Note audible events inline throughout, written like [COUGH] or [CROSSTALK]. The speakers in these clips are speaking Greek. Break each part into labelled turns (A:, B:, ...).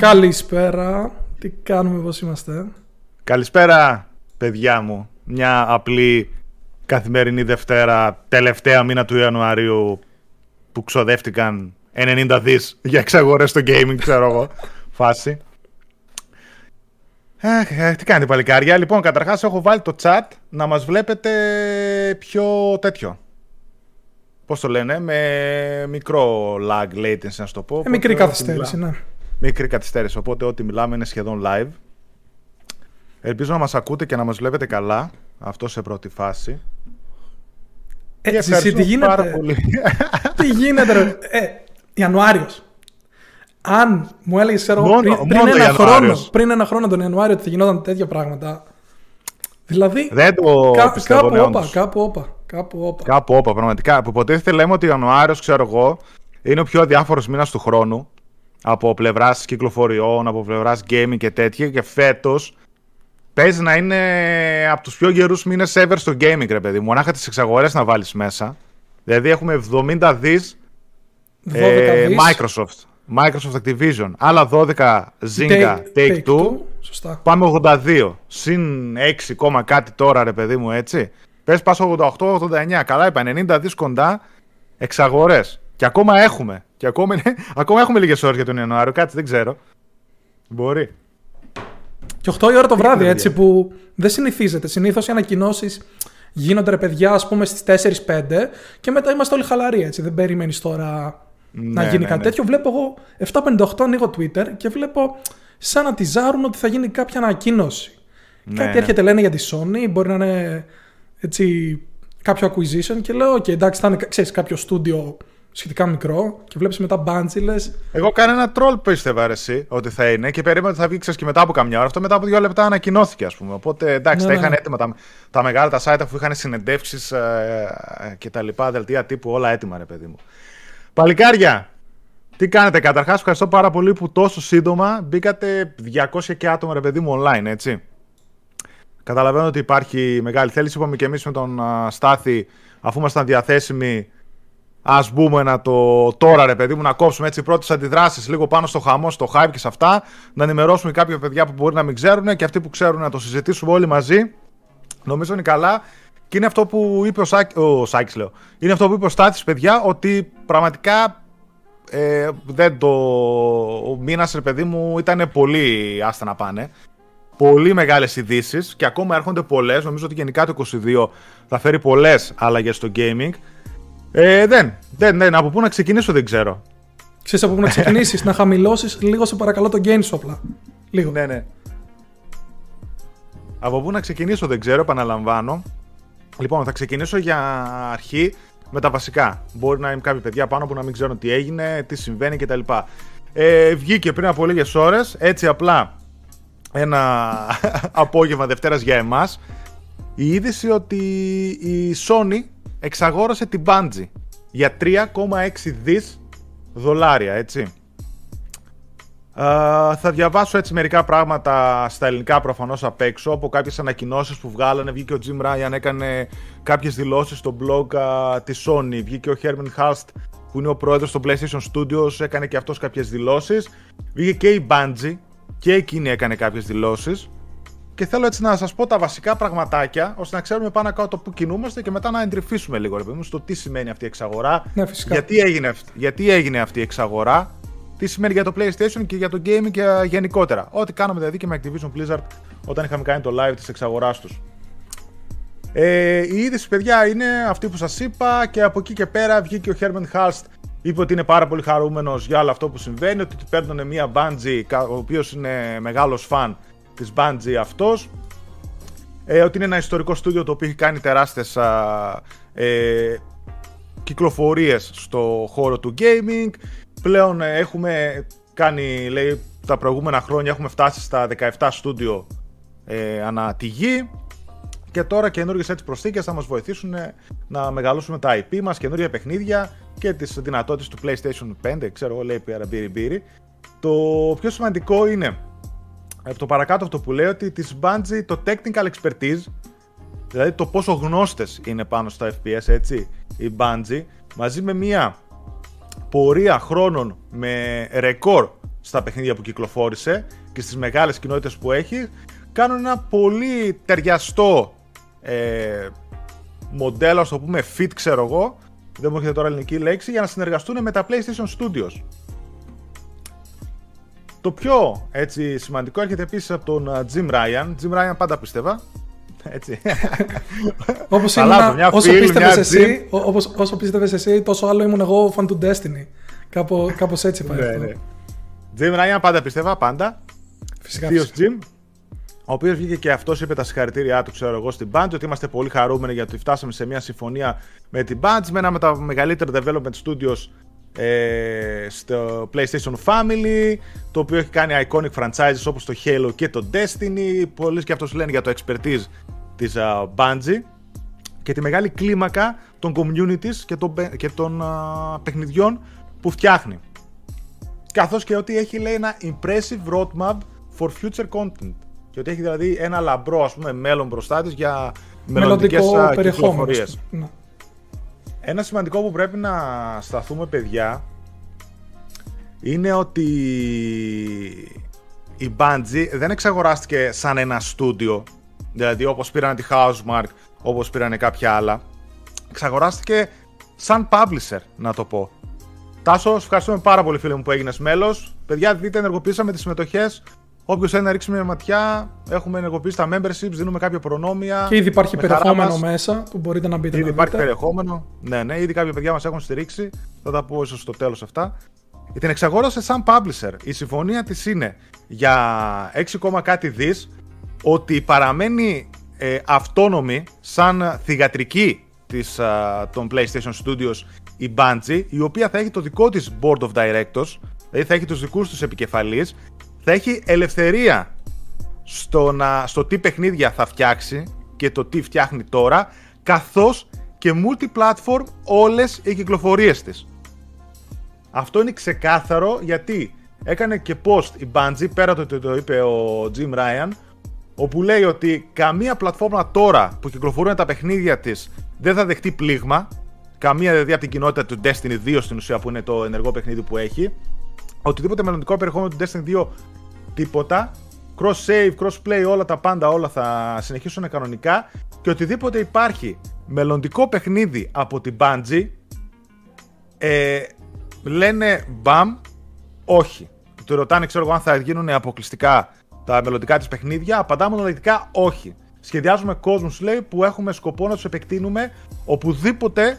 A: Καλησπέρα. Τι κάνουμε, πώς είμαστε;
B: Καλησπέρα, παιδιά μου. Μια απλή καθημερινή Δευτέρα, τελευταία μήνα του Ιανουαρίου που ξοδεύτηκαν 90 δις για εξαγορές στο gaming, ξέρω εγώ. [LAUGHS] Φάση. Ε, τι κάνετε παλικάρια; Λοιπόν, καταρχάς έχω βάλει το chat να μας βλέπετε πιο τέτοιο. Πώς το λένε, με μικρό lag latency να το πω.
A: Ε, μικρή καθυστέρηση, ναι.
B: Μικρή καθυστέρηση, οπότε ό,τι μιλάμε είναι σχεδόν live. Ελπίζω να μας ακούτε και να μας βλέπετε καλά. Αυτό σε πρώτη φάση.
A: Ε, εσύ, τι γίνεται; Πάρα πολύ. [LAUGHS] τι γίνεται, ρε; Ε, Ιανουάριος. Αν μου έλεγες ξέρω, μόνο, πριν, πριν, ένα χρόνο, πριν ένα χρόνο τον Ιανουάριο ότι θα γινόταν τέτοια πράγματα. Δηλαδή.
B: Δεν το
A: κά, κάπου όπα, κάπου όπα. Κάπου όπα.
B: Κάπου όπα, πραγματικά. Που υποτίθεται λέμε ότι ο Ιανουάριος, ξέρω εγώ, είναι ο πιο αδιάφορος μήνας του χρόνου. Από πλευράς κυκλοφοριών, από πλευράς gaming και τέτοια. Και φέτος παίζει να είναι από τους πιο γερούς μήνες ever στο gaming, ρε παιδί μου. Μονάχα τις εξαγορές να βάλεις μέσα. Δηλαδή έχουμε 70 δις ε, Microsoft. Microsoft Activision. Άλλα 12 Zynga Take, Two.
A: Σωστά.
B: Πάμε 82. Συν 6, κάτι τώρα, ρε παιδί μου, έτσι. Πες πας 88-89. Καλά είπα, 90 δις κοντά εξαγορές. Και ακόμα έχουμε. Και ακόμα, ακόμα έχουμε λίγες ώρες για τον Ιανουάριο. Κάτι δεν ξέρω. Μπορεί.
A: Και 8 η ώρα το βράδυ, έτσι, που δεν συνηθίζεται. Συνήθως οι ανακοινώσεις γίνονται ρε παιδιά, ας πούμε, στις 4-5 και μετά είμαστε όλοι χαλαροί, έτσι. Δεν περιμένεις τώρα να ναι, γίνει ναι, κάτι ναι. τέτοιο. Βλέπω εγώ 758 ανοίγω Twitter και βλέπω σαν να τη ζάρουν ότι θα γίνει κάποια ανακοίνωση. Ναι, κάτι έρχεται λένε για τη Sony, μπορεί να είναι έτσι κάποιο acquisition και λέω: OK, εντάξει, θα είναι ξέρεις, κάποιο στούντιο σχετικά μικρό και βλέπεις μετά μπάντζι,
B: Εγώ κάνω ένα τρόλ που πίστευα εσύ ότι θα είναι και περίμενα ότι θα βγει και μετά από καμιά ώρα. Αυτό μετά από δύο λεπτά ανακοινώθηκε, ας πούμε. Οπότε εντάξει, ναι, τα είχαν έτοιμα τα, τα μεγάλα τα site που είχαν συνεντεύξεις ε, ε, και τα λοιπά, δελτία τύπου, όλα έτοιμα, ρε παιδί μου. Παλικάρια, τι κάνετε; Καταρχάς, ευχαριστώ πάρα πολύ που τόσο σύντομα μπήκατε 200 και άτομα, ρε παιδί μου, online, έτσι. Καταλαβαίνω ότι υπάρχει μεγάλη θέληση. Είπαμε και εμείς με τον Στάθη, αφού ήμασταν διαθέσιμοι, ας μπούμε να το τώρα, ρε παιδί μου, να κόψουμε έτσι πρώτες αντιδράσεις λίγο πάνω στο χαμό, στο hype και σε αυτά. Να ενημερώσουμε κάποια παιδιά που μπορεί να μην ξέρουν και αυτοί που ξέρουν να το συζητήσουμε όλοι μαζί. Νομίζω είναι καλά. Και είναι αυτό που είπε ο, Σάκ, ο Σάκης, λέω. Είναι αυτό που είπε ο Στάθης, παιδιά, ότι πραγματικά ε, δεν το... ο μήνας, ρε παιδί μου, ήταν πολύ άστα να πάνε. Πολύ μεγάλες ειδήσεις και ακόμα έρχονται πολλές. Νομίζω ότι γενικά το 22 θα φέρει πολλές αλλαγές στο gaming. Ε, δεν, δεν, δεν. Από πού να ξεκινήσω δεν ξέρω.
A: Ξέρεις από πού να ξεκινήσεις, να χαμηλώσεις λίγο σε παρακαλώ το gain σου απλά. Λίγο.
B: Ναι, ναι. Από πού να ξεκινήσω δεν ξέρω, επαναλαμβάνω. Λοιπόν, θα ξεκινήσω για αρχή με τα βασικά. Μπορεί να είναι κάποια παιδιά πάνω που να μην ξέρουν τι έγινε, τι συμβαίνει κτλ. Ε, βγήκε πριν από λίγες ώρες, έτσι απλά ένα [LAUGHS] απόγευμα Δευτέρας για εμάς, η είδηση ότι η Sony εξαγόρασε την Bungie για 3,6 δις δολάρια, έτσι θα διαβάσω έτσι μερικά πράγματα στα ελληνικά προφανώς απ' έξω από κάποιες ανακοινώσεις που βγάλανε. Βγήκε ο Jim Ryan, έκανε κάποιες δηλώσεις στο blog της Sony. Βγήκε ο Herman Hulst, που είναι ο πρόεδρος των PlayStation Studios, έκανε και αυτός κάποιες δηλώσεις. Βγήκε και η Bungie, και εκείνη έκανε κάποιες δηλώσεις. Και θέλω έτσι να σας πω τα βασικά πραγματάκια, ώστε να ξέρουμε πάνω κάτω πού κινούμαστε και μετά να εντρυφήσουμε λίγο, ρε παιδί στο τι σημαίνει αυτή η εξαγορά.
A: Ναι,
B: γιατί, έγινε, γιατί έγινε αυτή η εξαγορά τι σημαίνει για το PlayStation και για το gaming και γενικότερα. Ό,τι κάναμε δηλαδή και με Activision Blizzard όταν είχαμε κάνει το live της εξαγοράς τους. Ε, η είδηση, παιδιά, είναι αυτή που σας είπα και από εκεί και πέρα βγήκε ο Herman Halst είπε ότι είναι πάρα πολύ χαρούμενος για όλο αυτό που συμβαίνει, ότι παίρνουν μια Bungie, ο οποίος είναι μεγάλος φαν της Bungie αυτός, ε, ότι είναι ένα ιστορικό στούντιο το οποίο έχει κάνει τεράστιες ε, κυκλοφορίες στο χώρο του gaming, Πλέον ε, έχουμε κάνει, λέει, τα προηγούμενα χρόνια έχουμε φτάσει στα 17 στούντιο ε, ανά τη γη. Και τώρα καινούργιες έτσι προσθήκες θα μας βοηθήσουν ε, να μεγαλώσουμε τα IP μας, καινούργια παιχνίδια και τις δυνατότητες του PlayStation 5, ξέρω εγώ λέει πέρα μπύρι Το πιο σημαντικό είναι, από το παρακάτω αυτό που λέει, ότι της Bungie το technical expertise, δηλαδή το πόσο γνώστες είναι πάνω στα FPS, έτσι, η Bungie, μαζί με μια πορεία χρόνων με ρεκόρ στα παιχνίδια που κυκλοφόρησε και στις μεγάλες κοινότητες που έχει κάνουν ένα πολύ ταιριαστό ε, μοντέλο, ας το πούμε fit ξέρω εγώ δεν μου έρχεται τώρα ελληνική λέξη για να συνεργαστούν με τα PlayStation Studios το πιο έτσι, σημαντικό έρχεται επίσης από τον uh, Jim Ryan. Jim Ryan πάντα πίστευα. Έτσι. [LAUGHS]
A: Όπως ήμουν, όσο, πίστευες εσύ, όπως, όσο πίστευες εσύ, τόσο άλλο ήμουν εγώ fan του Destiny. Κάπω, κάπως έτσι πάει ναι, αυτό. Ναι.
B: Jim Ryan πάντα πίστευα, πάντα. Φυσικά. Θείος Jim, ο οποίος βγήκε και αυτός είπε τα συγχαρητήριά του, ξέρω εγώ, στην Bungie, ότι είμαστε πολύ χαρούμενοι γιατί φτάσαμε σε μια συμφωνία με την Bungie, με ένα από τα μεγαλύτερα development studios ε, στο PlayStation Family, το οποίο έχει κάνει iconic franchises όπως το Halo και το Destiny. Πολλοί και αυτός λένε για το expertise της uh, Bungie και τη μεγάλη κλίμακα των communities και των, και των uh, παιχνιδιών που φτιάχνει. Καθώς και ότι έχει λέει ένα impressive roadmap for future content. Και ότι έχει δηλαδή ένα λαμπρό ας πούμε μέλλον μπροστά της για μελλοντικές κυκλοφορίες. Ναι. Ένα σημαντικό που πρέπει να σταθούμε παιδιά είναι ότι η Bungie δεν εξαγοράστηκε σαν ένα στούντιο. Δηλαδή όπως πήραν τη Housemark, όπως πήραν κάποια άλλα εξαγοράστηκε σαν publisher να το πω. Τάσο, ευχαριστούμε πάρα πολύ φίλε μου που έγινες μέλος. Παιδιά δείτε ενεργοποίησαμε τις συμμετοχές Όποιος θέλει να ρίξει μια ματιά, έχουμε ενεργοποιήσει τα memberships, δίνουμε κάποια προνόμια.
A: Και ήδη υπάρχει περιεχόμενο μέσα που μπορείτε να μπείτε.
B: Ήδη να υπάρχει περιεχόμενο. Ναι, ναι, ήδη κάποια παιδιά μας έχουν στηρίξει. Θα τα πω ίσως στο τέλος αυτά. Την εξαγόρασε σαν publisher. Η συμφωνία της είναι για 6, κάτι δις ότι παραμένει ε, αυτόνομη σαν θηγατρική της, των PlayStation Studios η Bungie, η οποία θα έχει το δικό της Board of Directors, δηλαδή θα έχει τους δικούς τους επικεφαλείς θα έχει ελευθερία στο, να, στο τι παιχνίδια θα φτιάξει και το τι φτιάχνει τώρα, καθώς και multi-platform όλες οι κυκλοφορίες της. Αυτό είναι ξεκάθαρο γιατί έκανε και post η Bungie, πέρα το ότι το είπε ο Jim Ryan, όπου λέει ότι καμία πλατφόρμα τώρα που κυκλοφορούν τα παιχνίδια της δεν θα δεχτεί πλήγμα, καμία δηλαδή από την κοινότητα του Destiny 2 στην ουσία που είναι το ενεργό παιχνίδι που έχει, οτιδήποτε μελλοντικό περιεχόμενο του Destiny 2 τίποτα. Cross save, cross play, όλα τα πάντα, όλα θα συνεχίσουν κανονικά. Και οτιδήποτε υπάρχει μελλοντικό παιχνίδι από την Bungie, ε, λένε μπαμ, όχι. Του ρωτάνε, ξέρω εγώ, αν θα γίνουν αποκλειστικά τα μελλοντικά της παιχνίδια. Απαντάμε μονολεκτικά όχι. Σχεδιάζουμε κόσμους, λέει, που έχουμε σκοπό να τους επεκτείνουμε οπουδήποτε.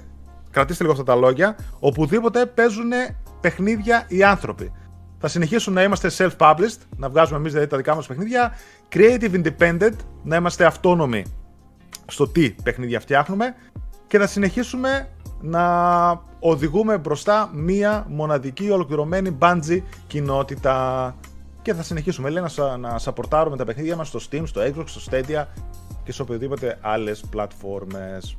B: Κρατήστε λίγο αυτά τα λόγια. Οπουδήποτε παίζουν παιχνίδια οι άνθρωποι. Θα συνεχίσουμε να είμαστε self-published, να βγάζουμε εμείς δηλαδή τα δικά μας παιχνίδια. Creative independent, να είμαστε αυτόνομοι στο τι παιχνίδια φτιάχνουμε. Και θα συνεχίσουμε να οδηγούμε μπροστά μία μοναδική ολοκληρωμένη bungee κοινότητα. Και θα συνεχίσουμε λέει, να, να σαπορτάρουμε τα παιχνίδια μας στο Steam, στο Xbox, στο Stadia και σε οποιοδήποτε άλλες πλατφόρμες.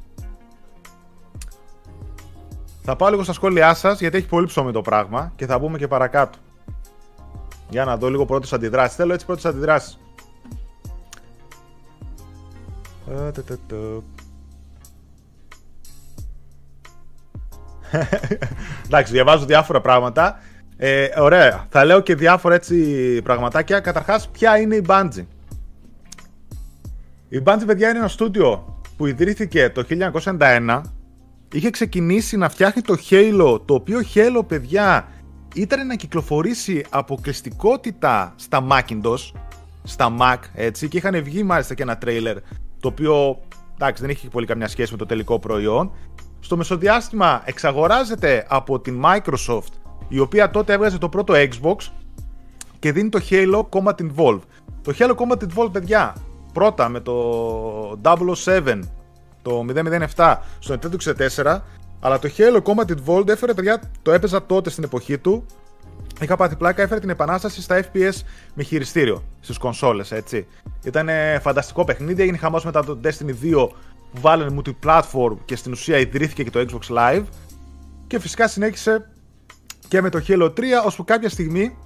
B: Θα πάω λίγο στα σχόλιά σας γιατί έχει πολύ ψωμί το πράγμα και θα μπούμε και παρακάτω. Για να δω λίγο πρώτες αντιδράσεις. Θέλω έτσι πρώτες αντιδράσεις. [LAUGHS] Εντάξει, διαβάζω διάφορα πράγματα. Ε, ωραία. Θα λέω και διάφορα έτσι πραγματάκια. Καταρχάς, ποια είναι η Bungie; Η Bungie, παιδιά, είναι ένα στούντιο που ιδρύθηκε το 1991. Είχε ξεκινήσει να φτιάχνει το Halo, το οποίο Halo, παιδιά, ήταν να κυκλοφορήσει αποκλειστικότητα στα Macintosh, στα Mac, έτσι, και είχαν βγει μάλιστα και ένα τρέιλερ, το οποίο, εντάξει, δεν είχε πολύ καμιά σχέση με το τελικό προϊόν. Στο μεσοδιάστημα εξαγοράζεται από την Microsoft, η οποία τότε έβγαζε το πρώτο Xbox και δίνει το Halo Combat Involved. Το Halo Combat Involved, παιδιά, πρώτα με το 007, το 007 στο Nintendo 64 αλλά το Halo Combat Evolved έφερε παιδιά, το έπαιζα τότε στην εποχή του. Είχα πάθει πλάκα, έφερε την επανάσταση στα FPS με χειριστήριο στις κονσόλες, έτσι. Ήταν φανταστικό παιχνίδι, έγινε χαμός μετά το Destiny 2 που βάλανε multi-platform και στην ουσία ιδρύθηκε και το Xbox Live. Και φυσικά συνέχισε και με το Halo 3, ώσπου κάποια στιγμή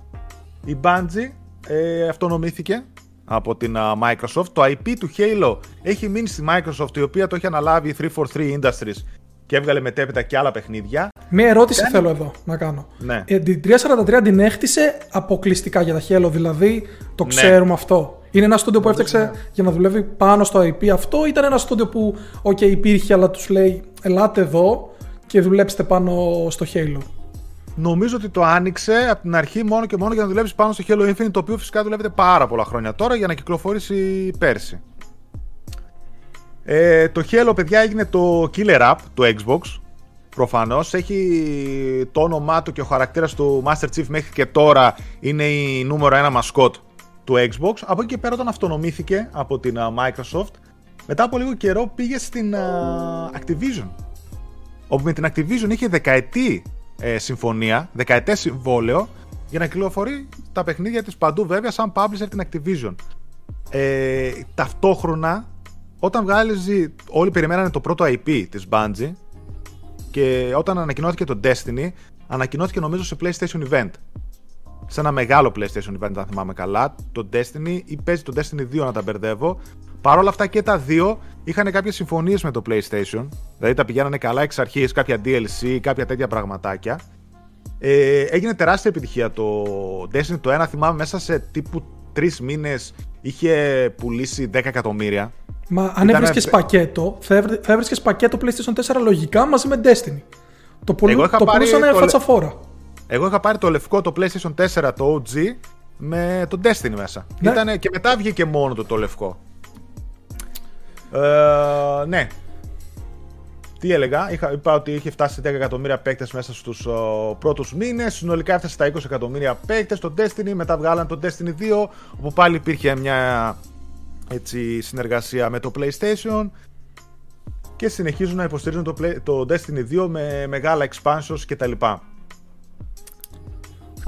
B: η Bungie ε, αυτονομήθηκε από την uh, Microsoft. Το IP του Halo έχει μείνει στη Microsoft, η οποία το έχει αναλάβει η 343 Industries και έβγαλε μετέπειτα και άλλα παιχνίδια.
A: Μία ερώτηση θέλω εδώ να κάνω.
B: Ναι.
A: Ε, την 343 την έχτισε αποκλειστικά για τα Halo, δηλαδή το
B: Ναι.
A: ξέρουμε αυτό. Είναι ένα στούντιο που έφτιαξε για να δουλεύει πάνω στο IP αυτό, ή ήταν ένα στούντιο που, OK, υπήρχε, αλλά τους λέει, ελάτε εδώ και δουλέψτε πάνω στο Halo.
B: Νομίζω ότι το άνοιξε από την αρχή μόνο και μόνο για να δουλέψει πάνω στο Halo Infinite, το οποίο φυσικά δουλεύεται πάρα πολλά χρόνια τώρα για να κυκλοφορήσει πέρσι. Ε, το Halo, παιδιά, έγινε το killer app του Xbox. Προφανώς έχει το όνομά του και ο χαρακτήρας του Master Chief μέχρι και τώρα είναι η νούμερο ένα μασκότ του Xbox. Από εκεί και πέρα, όταν αυτονομήθηκε από την α, Microsoft, μετά από λίγο καιρό πήγε στην α, Activision. Όπου με την Activision είχε δεκαετή ε, συμφωνία, δεκαετές συμβόλαιο για να κυκλοφορεί τα παιχνίδια της παντού βέβαια σαν publisher την Activision. Ε, ταυτόχρονα όταν βγάλει, όλοι περιμένανε το πρώτο IP της Bungie και όταν ανακοινώθηκε το Destiny ανακοινώθηκε νομίζω σε PlayStation Event. Σε ένα μεγάλο PlayStation Event αν θυμάμαι καλά. Το Destiny ή παίζει το Destiny 2 να τα μπερδεύω. Παρ' όλα αυτά και τα δύο είχαν κάποιες συμφωνίες με το PlayStation δηλαδή τα πηγαίνανε καλά εξ αρχής κάποια DLC, κάποια τέτοια πραγματάκια ε, έγινε τεράστια επιτυχία το Destiny το ένα θυμάμαι μέσα σε τύπου τρεις μήνες είχε πουλήσει 10 εκατομμύρια
A: Μα αν
B: Ήτανε-
A: έβρισκες πακέτο, θα, έβρι, θα έβρισκες πακέτο PlayStation 4 λογικά μαζί με Destiny. Το, πουλου,
B: Εγώ είχα
A: το
B: πάρει
A: πουλούσανε
B: το-
A: φατσαφόρα.
B: Εγώ είχα πάρει το λευκό το PlayStation 4 το OG με το Destiny μέσα.
A: Ναι.
B: Ήτανε, και μετά βγήκε μόνο το, το λευκό. Ε, ναι. Τι έλεγα, είχα, είπα ότι είχε φτάσει σε 10 εκατομμύρια παίκτες μέσα στους ο, πρώτους μήνες, συνολικά έφτασε στα 20 εκατομμύρια παίκτες το Destiny, μετά βγάλαν το Destiny 2, όπου πάλι υπήρχε μια έτσι, συνεργασία με το PlayStation και συνεχίζουν να υποστηρίζουν το, Play- το Destiny 2 με μεγάλα expansions κτλ.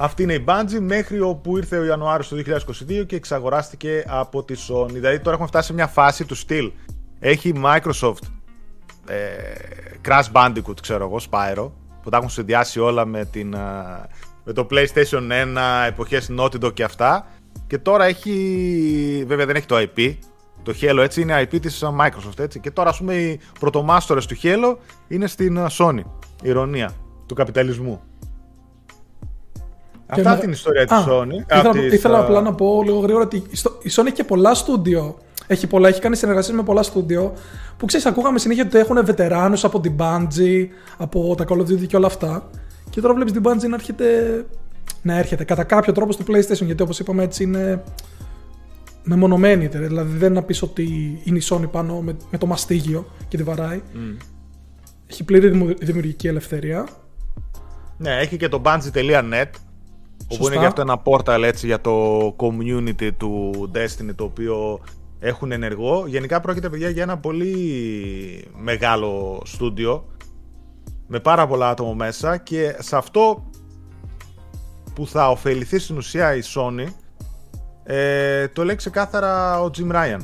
B: Αυτή είναι η Bungie μέχρι όπου ήρθε ο Ιανουάριος του 2022 και εξαγοράστηκε από τη Sony. Δηλαδή τώρα έχουμε φτάσει σε μια φάση του στυλ. Έχει η Microsoft ε, Crash Bandicoot, ξέρω εγώ, Spyro, που τα έχουν συνδυάσει όλα με, την, α, με το PlayStation 1, εποχές Naughty Dog και αυτά. Και τώρα έχει, βέβαια δεν έχει το IP, το Halo έτσι είναι IP της α, Microsoft έτσι. Και τώρα ας πούμε οι πρωτομάστορες του Halo είναι στην α, Sony. Ηρωνία του καπιταλισμού.
A: Και
B: Αυτά
A: με-
B: την ιστορία της
A: Α,
B: Sony.
A: Ήθελα,
B: απ' της,
A: ήθελα
B: α,
A: απλά να πω λίγο γρήγορα ότι η στο- η Sony έχει και πολλά στούντιο. Έχει, πολλά, έχει κάνει συνεργασίες με πολλά στούντιο που ξέρεις, ακούγαμε συνέχεια ότι έχουν βετεράνους από την Bungie, από τα Call of Duty και όλα αυτά. Και τώρα βλέπεις την Bungie να έρχεται. Να έρχεται κατά κάποιο τρόπο στο PlayStation. Γιατί όπως είπαμε έτσι είναι μεμονωμένη εταιρεία. Δηλαδή δεν είναι να πεις ότι είναι η Sony πάνω με, με το μαστίγιο και τη βαράει. Έχει πλήρη δημιου- δημιουργική ελευθερία.
B: Ναι, έχει και το Bungie.net όπου
A: Σωστά.
B: είναι και αυτό ένα portal έτσι για το community του Destiny το οποίο έχουν ενεργό. Γενικά πρόκειται παιδιά για ένα πολύ μεγάλο στούντιο με πάρα πολλά άτομα μέσα και σε αυτό που θα ωφεληθεί στην ουσία η Sony ε, το λέει ξεκάθαρα ο Jim Ryan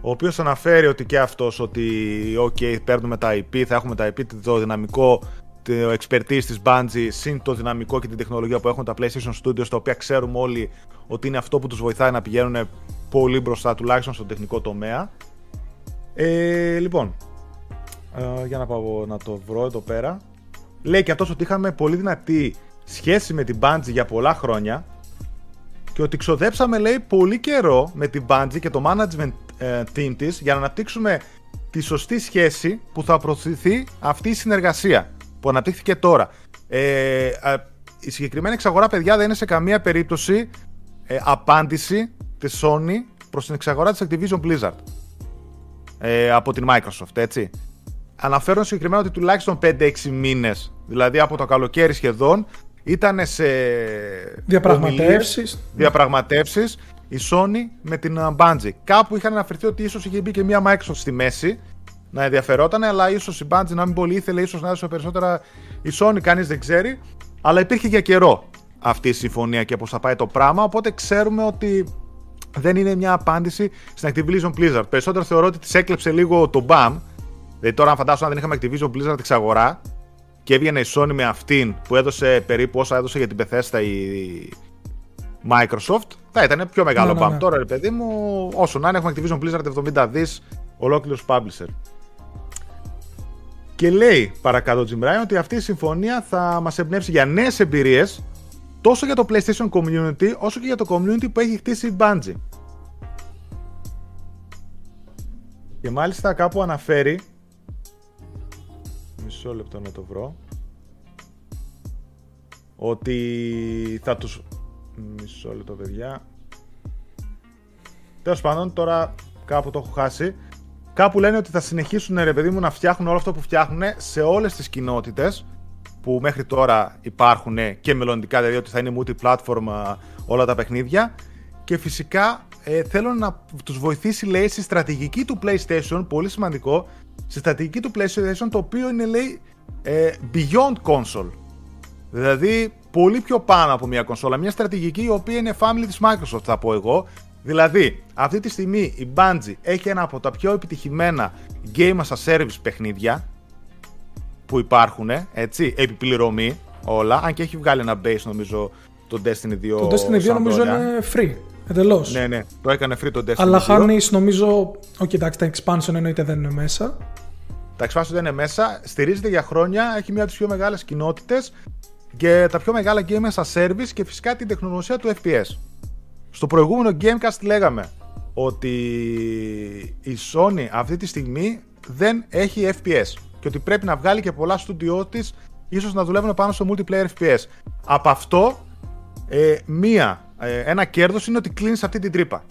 B: ο οποίος αναφέρει ότι και αυτός ότι ok παίρνουμε τα IP, θα έχουμε τα IP, το δυναμικό, το expertise της Bungie, συν το δυναμικό και την τεχνολογία που έχουν τα PlayStation Studios, τα οποία ξέρουμε όλοι ότι είναι αυτό που τους βοηθάει να πηγαίνουν πολύ μπροστά, τουλάχιστον στον τεχνικό τομέα. Ε, λοιπόν, ε, για να πάω να το βρω εδώ πέρα. Λέει και αυτός ότι είχαμε πολύ δυνατή σχέση με την Bungie για πολλά χρόνια και ότι ξοδέψαμε λέει πολύ καιρό με την Bungie και το management ε, team της για να αναπτύξουμε τη σωστή σχέση που θα προωθηθεί αυτή η συνεργασία που αναπτύχθηκε τώρα. Ε, α, η συγκεκριμένη εξαγορά παιδιά δεν είναι σε καμία περίπτωση ε, απάντηση της Sony προς την εξαγορά της Activision Blizzard ε, από την Microsoft, έτσι. Αναφέρουν συγκεκριμένα ότι τουλάχιστον 5-6 μήνες, δηλαδή από το καλοκαίρι σχεδόν, ήταν σε
A: Διαπραγματεύσεις.
B: ομιλίες, διαπραγματεύσεις η Sony με την uh, Bungie. Κάπου είχαν αναφερθεί ότι ίσως είχε μπει και μία Microsoft στη μέση να ενδιαφερόταν, αλλά ίσως η Bungie να μην πολύ ήθελε, ίσως να έδωσε περισσότερα η Sony, κανείς δεν ξέρει. Αλλά υπήρχε για καιρό αυτή η συμφωνία και πώς θα πάει το πράγμα, οπότε ξέρουμε ότι δεν είναι μια απάντηση στην Activision Blizzard. Περισσότερο θεωρώ ότι της έκλεψε λίγο το BAM. Δηλαδή τώρα, αν φαντάσου αν δεν είχαμε Activision Blizzard εξαγορά και έβγαινε η Sony με αυτήν που έδωσε περίπου όσα έδωσε για την Bethesda η Microsoft, θα ήταν πιο μεγάλο
A: Ναι, ναι,
B: BAM.
A: ναι.
B: Τώρα, ρε παιδί μου, όσο να είναι, έχουμε Activision Blizzard 70 δις ολόκληρο publisher. Και λέει παρακάτω Jim Ryan ότι αυτή η συμφωνία θα μας εμπνεύσει για νέες εμπειρίες τόσο για το PlayStation Community όσο και για το community που έχει χτίσει η Bungie. Και μάλιστα κάπου αναφέρει μισό λεπτό να το βρω ότι θα τους μισό λεπτό παιδιά Τέλος πάντων τώρα κάπου το έχω χάσει κάπου λένε ότι θα συνεχίσουν ρε παιδί μου να φτιάχνουν όλο αυτό που φτιάχνουν σε όλες τις κοινότητες που μέχρι τώρα υπάρχουν και μελλοντικά, δηλαδή ότι θα είναι multi-platform όλα τα παιχνίδια και φυσικά ε, θέλω να τους βοηθήσει λέει στη στρατηγική του PlayStation, πολύ σημαντικό, στη στρατηγική του PlayStation το οποίο είναι λέει ε, beyond console. Δηλαδή πολύ πιο πάνω από μια κονσόλα, μια στρατηγική η οποία είναι family της Microsoft θα πω εγώ. Δηλαδή, αυτή τη στιγμή η Bungie έχει ένα από τα πιο επιτυχημένα game as a service παιχνίδια που υπάρχουν, έτσι, επιπληρωμή όλα, αν και έχει βγάλει ένα base νομίζω το Destiny 2.
A: Το Destiny 2 νομίζω είναι free. Εντελώς.
B: Ναι, ναι, το έκανε free το Destiny.
A: Αλλά χάνεις νομίζω. Όχι, εντάξει, τα expansion εννοείται δεν είναι μέσα.
B: Τα expansion δεν είναι μέσα. Στηρίζεται για χρόνια, έχει μία από τις πιο μεγάλες κοινότητες και τα πιο μεγάλα game as a service και φυσικά την τεχνολογία του FPS. Στο προηγούμενο Gamecast λέγαμε ότι η Sony αυτή τη στιγμή δεν έχει FPS και ότι πρέπει να βγάλει και πολλά στούντιό της ίσως να δουλεύουν πάνω στο multiplayer FPS. Από αυτό, ε, μία, ε, ένα κέρδος είναι ότι κλείνεις αυτή την τρύπα.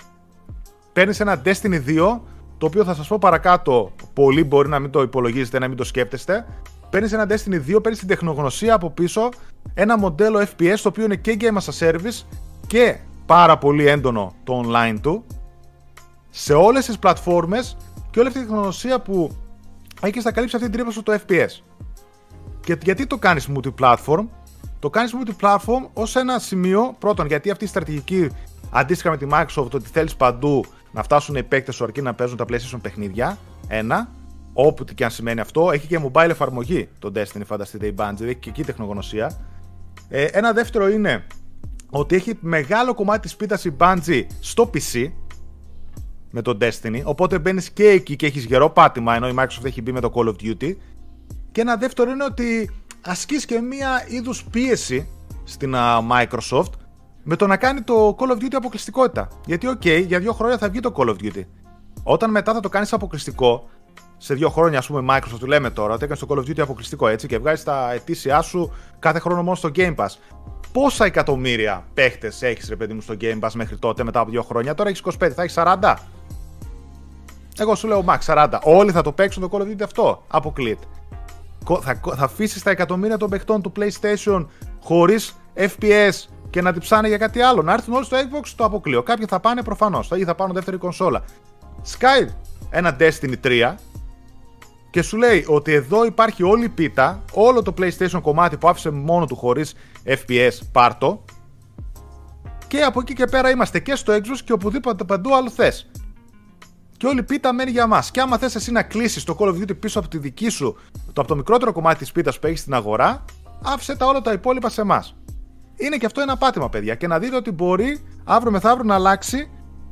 B: Παίρνεις ένα Destiny 2, το οποίο θα σας πω παρακάτω, πολλοί μπορεί να μην το υπολογίζετε, να μην το σκέπτεστε. Παίρνεις ένα Destiny 2, παίρνεις την τεχνογνωσία από πίσω, ένα μοντέλο FPS το οποίο είναι και Game as a Service και πάρα πολύ έντονο το online του σε όλες τις πλατφόρμες και όλη αυτή η τεχνογνωσία που έχεις να καλύψεις αυτή την τρύπα στο FPS. Και γιατί το κάνεις multi-platform, το κάνεις multi-platform ως ένα σημείο, πρώτον γιατί αυτή η στρατηγική αντίστοιχα με τη Microsoft ότι θέλεις παντού να φτάσουν οι παίκτες σου αρκεί να παίζουν τα PlayStation παιχνίδια, ένα, όπου και αν σημαίνει αυτό, έχει και mobile εφαρμογή το Destiny, φανταστείτε η Bungie, έχει και εκεί τεχνογνωσία. Ε, ένα δεύτερο είναι ότι έχει μεγάλο κομμάτι της πίτας η Bungie στο PC, με το Destiny, οπότε μπαίνεις και εκεί και έχεις γερό πάτημα, ενώ η Microsoft έχει μπει με το Call of Duty. Και ένα δεύτερο είναι ότι ασκείς και μία είδους πίεση στην Microsoft με το να κάνει το Call of Duty αποκλειστικότητα. Γιατί, OK, για δύο χρόνια θα βγει το Call of Duty. Όταν μετά θα το κάνεις αποκλειστικό, σε δύο χρόνια, ας πούμε, Microsoft του λέμε τώρα ότι έκανε το Call of Duty αποκλειστικό έτσι και βγάζει τα ετήσια σου κάθε χρόνο μόνο στο Game Pass. Πόσα εκατομμύρια παίχτες έχεις, ρε παιδί μου, στο Game Pass μέχρι τότε, μετά από δύο χρόνια; Τώρα έχεις 25, θα έχεις 40. Εγώ σου λέω Max 40. Όλοι θα το παίξουν το Call of Duty αυτό. Αποκλείεται. Θα, θα αφήσεις τα εκατομμύρια των παιχτών του PlayStation χωρίς FPS και να τυψάνε για κάτι άλλο. Να έρθουν όλοι στο Xbox, το αποκλείω. Κάποιοι θα πάνε προφανώς. Ή θα πάρουν δεύτερη κονσόλα. Sky ένα Destiny 3 και σου λέει ότι εδώ υπάρχει όλη η πίτα, όλο το PlayStation κομμάτι που άφησε μόνο του χωρίς FPS, πάρτο. Και από εκεί και πέρα είμαστε και στο Xbox και οπουδήποτε παντού άλλο θες και όλη η πίτα μένει για μας. Και άμα θες εσύ να κλείσεις το Call of Duty πίσω από τη δική σου, το, από το μικρότερο κομμάτι της πίτας που έχεις στην αγορά, άφησε τα όλα τα υπόλοιπα σε εμάς. Είναι και αυτό ένα πάτημα, παιδιά. Και να δείτε ότι μπορεί αύριο μεθαύριο να αλλάξει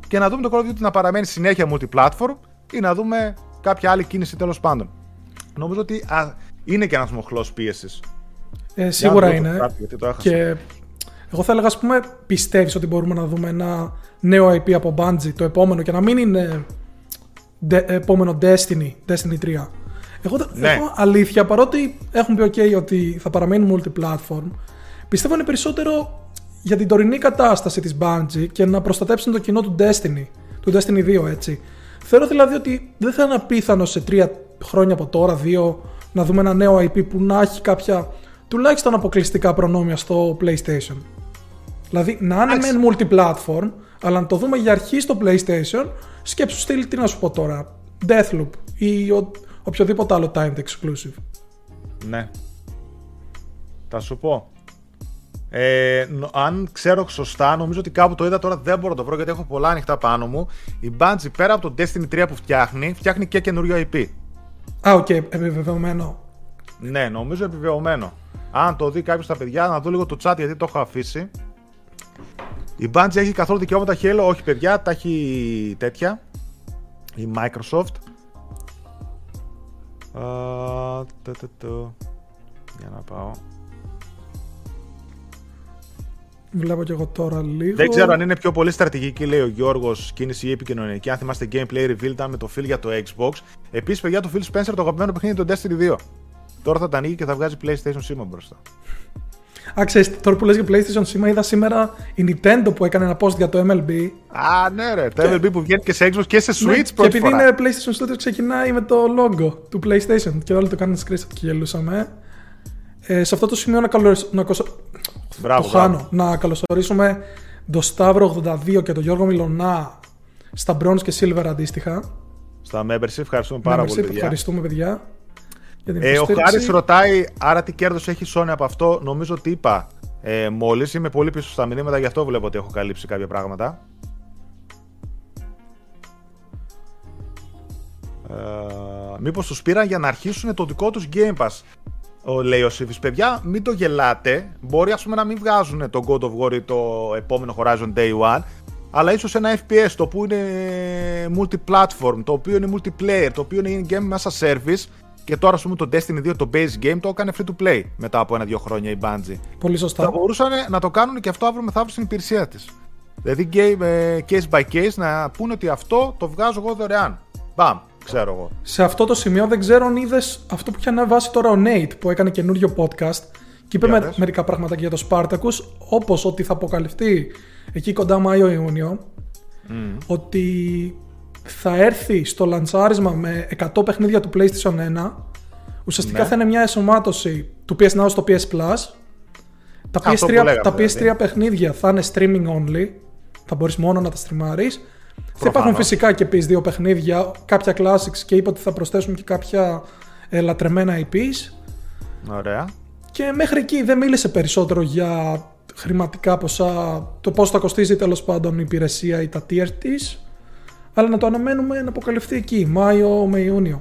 B: και να δούμε το Call of Duty να παραμένει συνέχεια multiplatform ή να δούμε κάποια άλλη κίνηση τέλος πάντων. Νομίζω ότι α, είναι και ένας μοχλός πίεσης.
A: Ε, σίγουρα είναι. και εγώ θα έλεγα, ας πούμε, πιστεύεις ότι μπορούμε να δούμε ένα νέο IP από Bungie το επόμενο και να μην είναι επόμενο Destiny, Destiny 3. Εγώ, ναι. εγώ αλήθεια, παρότι έχουν πει OK ότι θα παραμείνουν multi-platform, πιστεύω είναι περισσότερο για την τωρινή κατάσταση της Bungie και να προστατέψουν το κοινό του Destiny, του Destiny 2 έτσι. Θεωρώ δηλαδή ότι δεν θα είναι απίθανο σε τρία χρόνια από τώρα, δύο, να δούμε ένα νέο IP που να έχει κάποια τουλάχιστον αποκλειστικά προνόμια στο PlayStation. Δηλαδή να είναι μεν multi-platform, αλλά να το δούμε για αρχή στο PlayStation Σκέψου στυλ, τι να σου πω τώρα. Deathloop ή ο, οποιοδήποτε άλλο timed exclusive.
B: Ναι. Θα σου πω. Ε, αν ξέρω σωστά, νομίζω ότι κάπου το είδα τώρα δεν μπορώ να το βρω γιατί έχω πολλά ανοιχτά πάνω μου. Η Bungie πέρα από το Destiny 3 που φτιάχνει, φτιάχνει και καινούριο IP.
A: Α, OK, okay, επιβεβαιωμένο.
B: Ναι, νομίζω επιβεβαιωμένο. Αν το δει κάποιος στα παιδιά, να δω λίγο το chat γιατί το έχω αφήσει. Η Bungie έχει καθόλου δικαιώματα Halo, όχι παιδιά, τα έχει τέτοια. Η Microsoft. Για να πάω.
A: Βλέπω και εγώ τώρα λίγο.
B: Δεν ξέρω αν είναι πιο πολύ στρατηγική, λέει ο Γιώργος, κίνηση ή επικοινωνιακή. Αν θυμάστε gameplay reveal ήταν με το Phil για το Xbox. Επίσης, παιδιά, το Phil Spencer το αγαπημένο παιχνίδι το Destiny 2. Τώρα θα τα ανοίγει και θα βγάζει PlayStation σήμα μπροστά.
A: Α, ξέρεις, τώρα που λες για PlayStation σήμα, είδα σήμερα η Nintendo που έκανε ένα post για το MLB.
B: Α, ναι, ρε. Το MLB που βγαίνει και σε Xbox και σε Switch ναι,
A: Και επειδή είναι PlayStation Studios, ξεκινάει με το logo του PlayStation. Και όλοι το κάνουν screenshot και γελούσαμε. Ε, σε αυτό το σημείο να, καλωσ... να,
B: μπράβο,
A: το χάνω. να καλωσορίσουμε τον Σταύρο 82 και τον Γιώργο Μιλονά στα Bronze και Silver αντίστοιχα.
B: Στα membership, ευχαριστούμε πάρα membership, πολύ. Παιδιά.
A: Ευχαριστούμε, παιδιά.
B: Ε, ο Χάρης ρωτάει, άρα τι κέρδος έχει η Sony από αυτό; Νομίζω ότι είπα ε, μόλις. Είμαι πολύ πίσω στα μηνύματα, γι' αυτό βλέπω ότι έχω καλύψει κάποια πράγματα. Ε, Μήπως τους πήραν για να αρχίσουν το δικό τους Game Pass; Ο, λέει ο Σίβης, παιδιά, μην το γελάτε. Μπορεί ας πούμε να μην βγάζουν το God of War ή το επόμενο Horizon Day One, αλλά ίσως ένα FPS το οποίο είναι multi-platform, το οποίο είναι multiplayer, το οποίο είναι in-game μέσα service και τώρα, ας πούμε, το Destiny 2, το base game, το έκανε free to play μετά από ένα-δύο χρόνια η Bungie.
A: Πολύ σωστά.
B: Θα μπορούσαν να το κάνουν και αυτό αύριο μεθαύριο στην υπηρεσία της. Δηλαδή, game, ε, case by case, να πούνε ότι αυτό το βγάζω εγώ δωρεάν. Μπαμ, ξέρω εγώ.
A: Σε αυτό το σημείο δεν ξέρω αν είδες αυτό που είχε αναβάσει τώρα ο Nate που έκανε καινούριο podcast και είπε με, μερικά πράγματα για το Spartacus, όπως ότι θα αποκαλυφθεί εκεί κοντά Μάιο-Ιούνιο, mm. ότι θα έρθει στο λαντσάρισμα με 100 παιχνίδια του PlayStation 1. Ουσιαστικά ναι. θα είναι μια εσωμάτωση του PS Now στο PS Plus. Τα PS3, τα PS3 δηλαδή. παιχνίδια θα είναι streaming only. Θα μπορείς μόνο να τα στριμάρεις. Θα υπάρχουν φυσικά και PS2 παιχνίδια, κάποια classics και είπα ότι θα προσθέσουν και κάποια ε, λατρεμένα IPs.
B: Ωραία.
A: Και μέχρι εκεί δεν μίλησε περισσότερο για χρηματικά ποσά, το πώς θα κοστίζει τέλος πάντων η υπηρεσία ή τα tier της αλλά να το αναμένουμε να αποκαλυφθεί εκεί, Μάιο με Ιούνιο.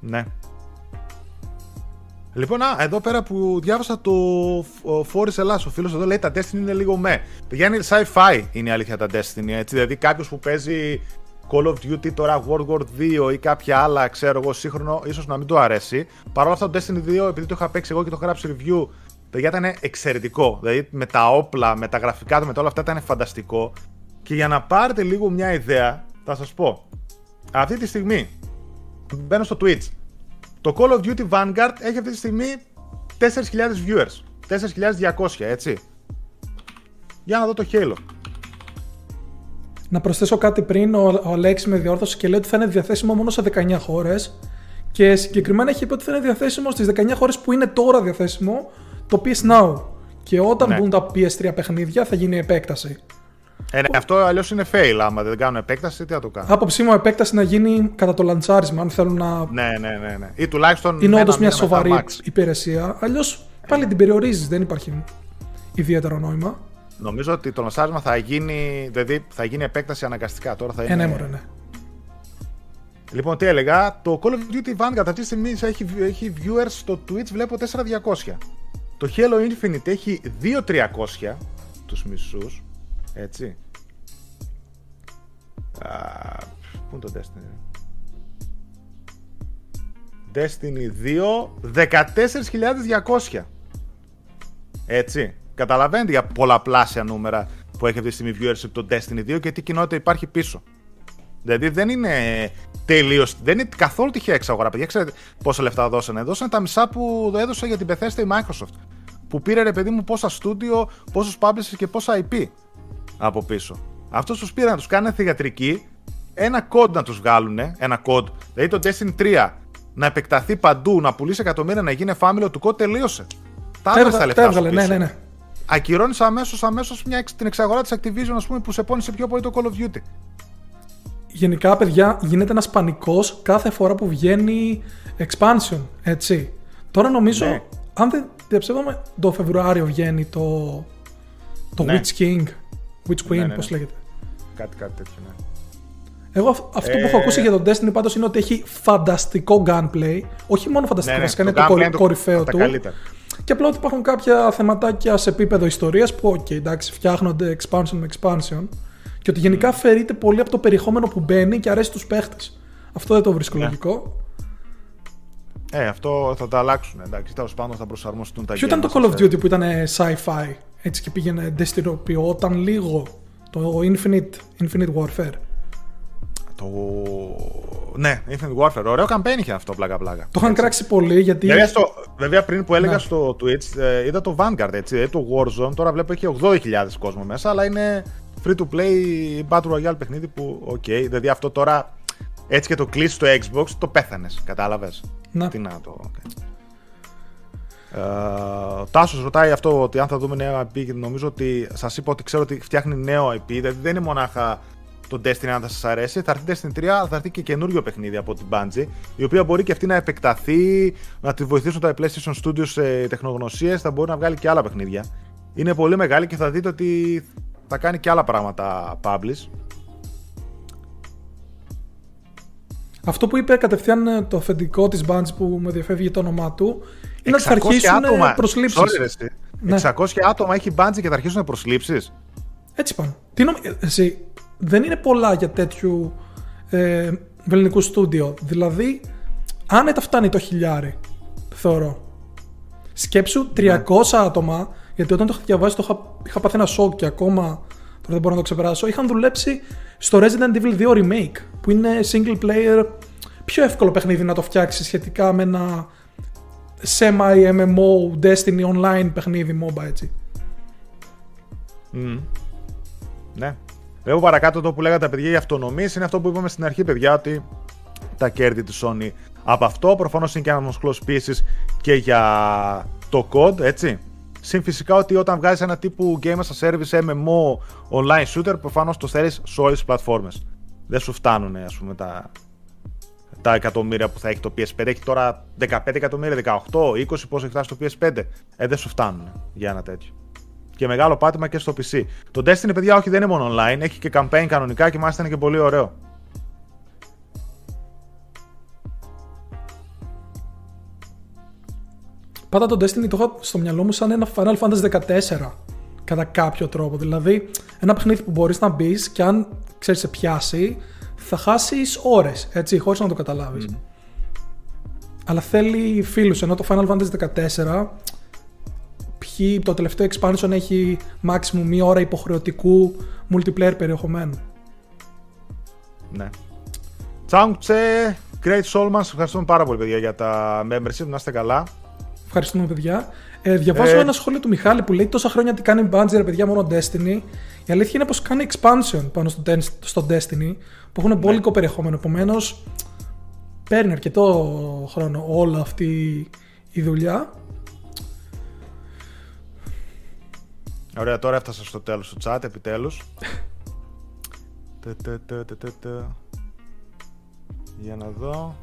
B: Ναι. Λοιπόν, α, εδώ πέρα που διάβασα το Φόρης Ελλάς, ο φίλος εδώ λέει τα Destiny είναι λίγο με. Πηγαίνει sci-fi είναι η αλήθεια τα Destiny, έτσι, δηλαδή κάποιος που παίζει Call of Duty τώρα World War 2 ή κάποια άλλα, ξέρω εγώ, σύγχρονο, ίσως να μην του αρέσει. Παρ' όλα αυτά το Destiny 2, επειδή το είχα παίξει εγώ και το είχα γράψει review, παιδιά ήταν εξαιρετικό. Δηλαδή με τα όπλα, με τα γραφικά του, με τα όλα αυτά ήταν φανταστικό. Και για να πάρετε λίγο μια ιδέα, θα σας πω. Αυτή τη στιγμή μπαίνω στο Twitch. Το Call of Duty Vanguard έχει αυτή τη στιγμή 4.000 viewers. 4.200, έτσι. Για να δω το Halo.
A: Να προσθέσω κάτι πριν, ο, ο Αλέξης με διόρθωσε και λέει ότι θα είναι διαθέσιμο μόνο σε 19 χώρες και συγκεκριμένα έχει πει ότι θα είναι διαθέσιμο στις 19 χώρες που είναι τώρα διαθέσιμο το PS Now. Και όταν ναι. μπουν τα PS3 παιχνίδια θα γίνει επέκταση.
B: Ε, ναι, αυτό αλλιώς είναι fail. Άμα δεν κάνουν επέκταση, τι θα το κάνουν;
A: Άποψή μου, επέκταση να γίνει κατά το λαντσάρισμα, αν θέλουν να.
B: Ναι, ναι, ναι. ναι. Ή τουλάχιστον.
A: Είναι όντως μια σοβαρή υπηρεσία. Αλλιώς πάλι την περιορίζεις, δεν υπάρχει ιδιαίτερο νόημα.
B: Νομίζω ότι το λαντσάρισμα θα γίνει, δηλαδή θα γίνει επέκταση αναγκαστικά. Τώρα θα είναι.
A: Ε, ναι, μωρέ, ναι.
B: Λοιπόν, τι έλεγα, το Call of Duty Vanguard αυτή τη στιγμή έχει, έχει viewers στο Twitch, βλέπω 4200. Το Halo Infinite έχει 2300 τους μισούς, έτσι. Α, πού είναι το Destiny. Destiny 2, 14.200. Έτσι. Καταλαβαίνετε για πολλαπλάσια νούμερα που έχει αυτή τη στιγμή viewership το Destiny 2 και τι κοινότητα υπάρχει πίσω. Δηλαδή δεν είναι τελείως. Δεν είναι καθόλου τυχαία εξαγορά. Παιδιά, ξέρετε πόσα λεφτά δώσανε. Δώσανε τα μισά που έδωσε για την Bethesda η Microsoft. Που πήρε ρε παιδί μου πόσα studio, πόσους publishers και πόσα IP από πίσω. Αυτό τους πήραν να τους κάνουν θηγατρική, ένα code να τους βγάλουν, ένα code. Δηλαδή το Destiny 3 να επεκταθεί παντού, να πουλήσει εκατομμύρια, να γίνει φάμιλο του code, τελείωσε.
A: Τα έβγαλε τα λεφτά. Έβγαλε, ναι, ναι, ναι.
B: Ακυρώνεις αμέσως αμέσως την εξαγορά της Activision, ας πούμε, που σε πόνισε πιο πολύ το Call of Duty.
A: Γενικά, παιδιά, γίνεται ένας πανικός κάθε φορά που βγαίνει expansion, έτσι. Τώρα νομίζω, ναι. αν δεν διαψεύδομαι, το Φεβρουάριο βγαίνει το, το ναι. Witch King. Witch Queen, ναι, ναι, πώς ναι. λέγεται.
B: Κάτι, κάτι τέτοιο, ναι.
A: Εγώ αυτό που έχω ακούσει για τον Destiny πάντως είναι ότι έχει φανταστικό gunplay. Όχι μόνο φανταστικό, βασικά είναι το, το κορυφαίο του. Και απλά ότι υπάρχουν κάποια θεματάκια σε επίπεδο ιστορίας που, ok, εντάξει, φτιάχνονται expansion με expansion. Και ότι γενικά αφαιρείται πολύ από το περιεχόμενο που μπαίνει και αρέσει τους παίχτες. Αυτό δεν το βρίσκω ναι. λογικό.
B: Ε, αυτό θα τα αλλάξουν. Εντάξει, τέλος πάντων θα προσαρμοστούν τα
A: Ποιο ήταν το Call of Duty που ήταν sci-fi; Έτσι και πήγαινε δυστηριοποιόταν λίγο το Infinite, Infinite Warfare.
B: Το... Ναι, Infinite Warfare. Ωραίο campaign είχε αυτό, πλάκα πλάκα.
A: Το είχαν κράξει πολύ γιατί.
B: Βέβαια, στο... Βέβαια πριν που έλεγα ναι. στο Twitch, ε, είδα το Vanguard έτσι. Ε, το Warzone τώρα βλέπω έχει 80.000 κόσμο μέσα, αλλά είναι free to play Battle Royale παιχνίδι που, OK, okay, δηλαδή αυτό τώρα έτσι και το κλείσει στο Xbox το πέθανες. Κατάλαβες;
A: Ναι.
B: Τι να το. Ε, Τάσος ρωτάει αυτό ότι αν θα δούμε νέο IP νομίζω ότι σας είπα ότι ξέρω ότι φτιάχνει νέο IP δηλαδή δεν είναι μονάχα το Destiny αν θα σας αρέσει θα έρθει Destiny 3 θα έρθει και καινούριο παιχνίδι από την Bungie η οποία μπορεί και αυτή να επεκταθεί να τη βοηθήσουν τα PlayStation Studios σε τεχνογνωσίες θα μπορεί να βγάλει και άλλα παιχνίδια. Είναι πολύ μεγάλη και θα δείτε ότι θα κάνει και άλλα πράγματα publish
A: Αυτό που είπε κατευθείαν ε, το αφεντικό της Bungie που με διαφεύγει το όνομά του είναι ότι θα αρχίσουν προσλήψεις.
B: Ναι. 600 άτομα έχει μπάντζι και θα αρχίσουν προσλήψεις;
A: Έτσι πάνε. Τι νομ... Εσύ, δεν είναι πολλά για τέτοιου ε, βεληνικού στούντιο. Δηλαδή, άνετα φτάνει το χιλιάρι, θεωρώ. Σκέψου 300 ναι. άτομα, γιατί όταν το είχα διαβάσει το είχα, είχα πάθει ένα σοκ και ακόμα τώρα δεν μπορώ να το ξεπεράσω. Είχαν δουλέψει στο Resident Evil 2 Remake, που είναι single player, πιο εύκολο παιχνίδι να το φτιάξεις σχετικά με ένα semi-MMO Destiny online παιχνίδι MOBA έτσι.
B: Mm. Ναι. Λέω παρακάτω το που λέγατε τα παιδιά για αυτονομίε είναι αυτό που είπαμε στην αρχή, παιδιά, ότι τα κέρδη της Sony από αυτό προφανώς είναι και ένα πίεση και για το code, έτσι. Συν φυσικά ότι όταν βγάζεις ένα τύπου game as a service MMO online shooter, προφανώς το θέλεις σε όλες τις πλατφόρμες. Δεν σου φτάνουν, ας πούμε, τα, τα εκατομμύρια που θα έχει το PS5. Έχει τώρα 15 εκατομμύρια, 18, 20 πόσο έχει φτάσει το PS5. Ε, δεν σου φτάνουν για ένα τέτοιο. Και μεγάλο πάτημα και στο PC. Το Destiny, παιδιά, όχι, δεν είναι μόνο online. Έχει και campaign κανονικά και μάλιστα είναι και πολύ ωραίο.
A: Πάντα το Destiny το έχω στο μυαλό μου σαν ένα Final Fantasy 14 κατά κάποιο τρόπο. Δηλαδή, ένα παιχνίδι που μπορείς να μπεις και αν ξέρεις σε πιάσει, θα χάσεις ώρες, έτσι, χωρίς να το καταλάβεις. Αλλά θέλει φίλους. Ενώ το Final Fantasy 14, ποιοι, το τελευταίο expansion έχει maximum μία ώρα υποχρεωτικού multiplayer περιεχομένου.
B: Ναι. Τσάουντσε, Great Soul μας, ευχαριστούμε πάρα πολύ παιδιά για τα membership, να είστε καλά.
A: Ευχαριστούμε παιδιά. Ε, διαβάζω ε... ένα σχόλιο του Μιχάλη που λέει τόσα χρόνια τι κάνει Bungie ρε παιδιά μόνο Destiny. Η αλήθεια είναι πως κάνει expansion πάνω στο, στο Destiny που έχουν μπόλικο ναι. περιεχόμενο. Επομένως, παίρνει αρκετό χρόνο όλη αυτή η δουλειά.
B: Ωραία, τώρα έφτασα στο τέλος του chat, επιτέλους. [LAUGHS] Για να δω.